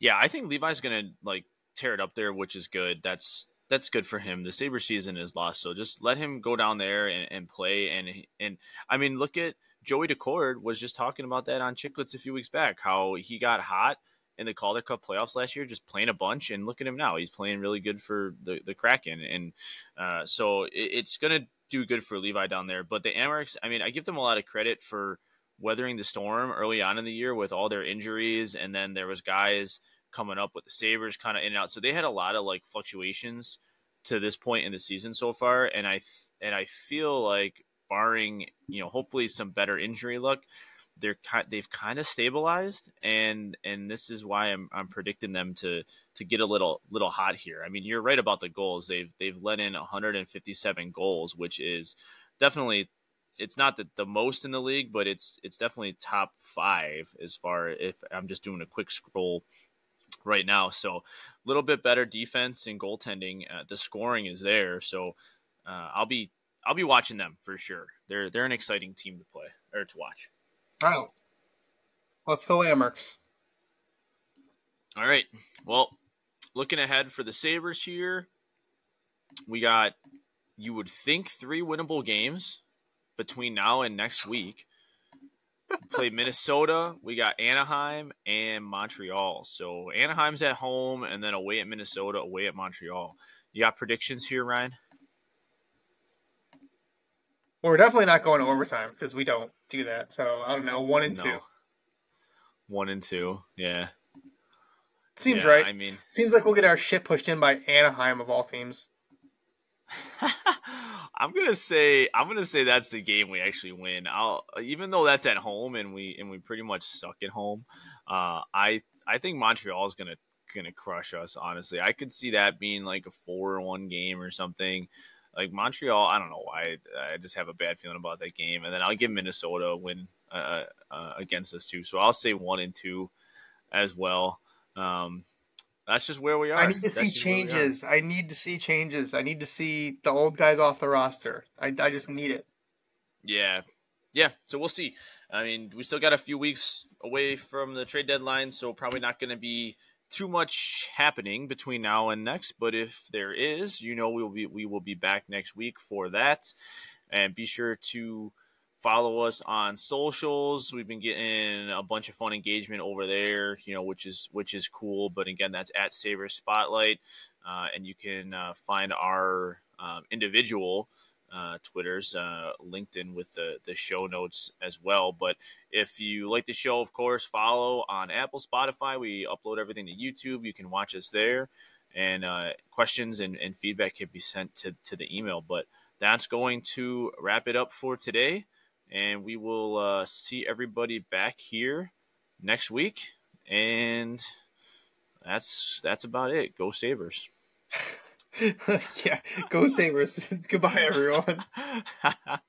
Yeah, I think Levi's gonna like tear it up there, which is good. That's that's good for him. The Saber season is lost, so just let him go down there and, and play. And and I mean, look at Joey Daccord was just talking about that on Chiclets a few weeks back. How he got hot in the Calder Cup playoffs last year, just playing a bunch. And look at him now; he's playing really good for the the Kraken. And uh, so it, it's gonna do good for Levi down there. But the Amerks, I mean, I give them a lot of credit for weathering the storm early on in the year with all their injuries, and then there was guys coming up with the Sabres kind of in and out. So they had a lot of like fluctuations to this point in the season so far, and I and I feel like barring you know hopefully some better injury luck, they're kind they've kind of stabilized, and and this is why I'm I'm predicting them to to get a little little hot here. I mean, you're right about the goals. They've they've let in 157 goals, which is definitely it's not the, the most in the league, but it's it's definitely top five as far if I'm just doing a quick scroll right now. So a little bit better defense and goaltending. Uh, the scoring is there, so uh, I'll be I'll be watching them for sure. They're they're an exciting team to play or to watch. All right, let's go Amerks. All right. Well, looking ahead for the Sabres here, we got you would think three winnable games between now and next week. play Minnesota. We got Anaheim and Montreal. So Anaheim's at home, and then away at Minnesota, away at Montreal. You got predictions here, Ryan? Well, we're definitely not going to overtime because we don't do that. So I don't know, one and No. two One and two. Yeah. seems Yeah, right. I mean, Seems like we'll get our shit pushed in by Anaheim of all teams. I'm gonna say I'm gonna say that's the game we actually win. I'll even though that's at home and we and we pretty much suck at home. Uh, I I think Montreal is gonna gonna crush us. Honestly, I could see that being like a four one game or something. Like Montreal, I don't know why. I just have a bad feeling about that game. And then I'll give Minnesota a win uh, uh, against us too. So I'll say one and two as well. Um, that's just where we are. I need to That's see just where we are. changes. I need to see changes. I need to see the old guys off the roster. I, I just need it. Yeah. Yeah. So we'll see. I mean, we still got a few weeks away from the trade deadline, so probably not going to be too much happening between now and next. But if there is, you know, we will be we will be back next week for that. And be sure to follow us on socials. We've been getting a bunch of fun engagement over there, you know, which is which is cool. But again, that's at Saber Spotlight, uh, and you can uh, find our um, individual uh, Twitters uh, linked in with the, the show notes as well. But if you like the show, of course, follow on Apple, Spotify. We upload everything to YouTube. You can watch us there. And uh, questions and, and feedback can be sent to, to the email. But that's going to wrap it up for today. And we will uh, see everybody back here next week. And that's that's about it. Go Sabres. yeah, go Sabres. Goodbye, everyone.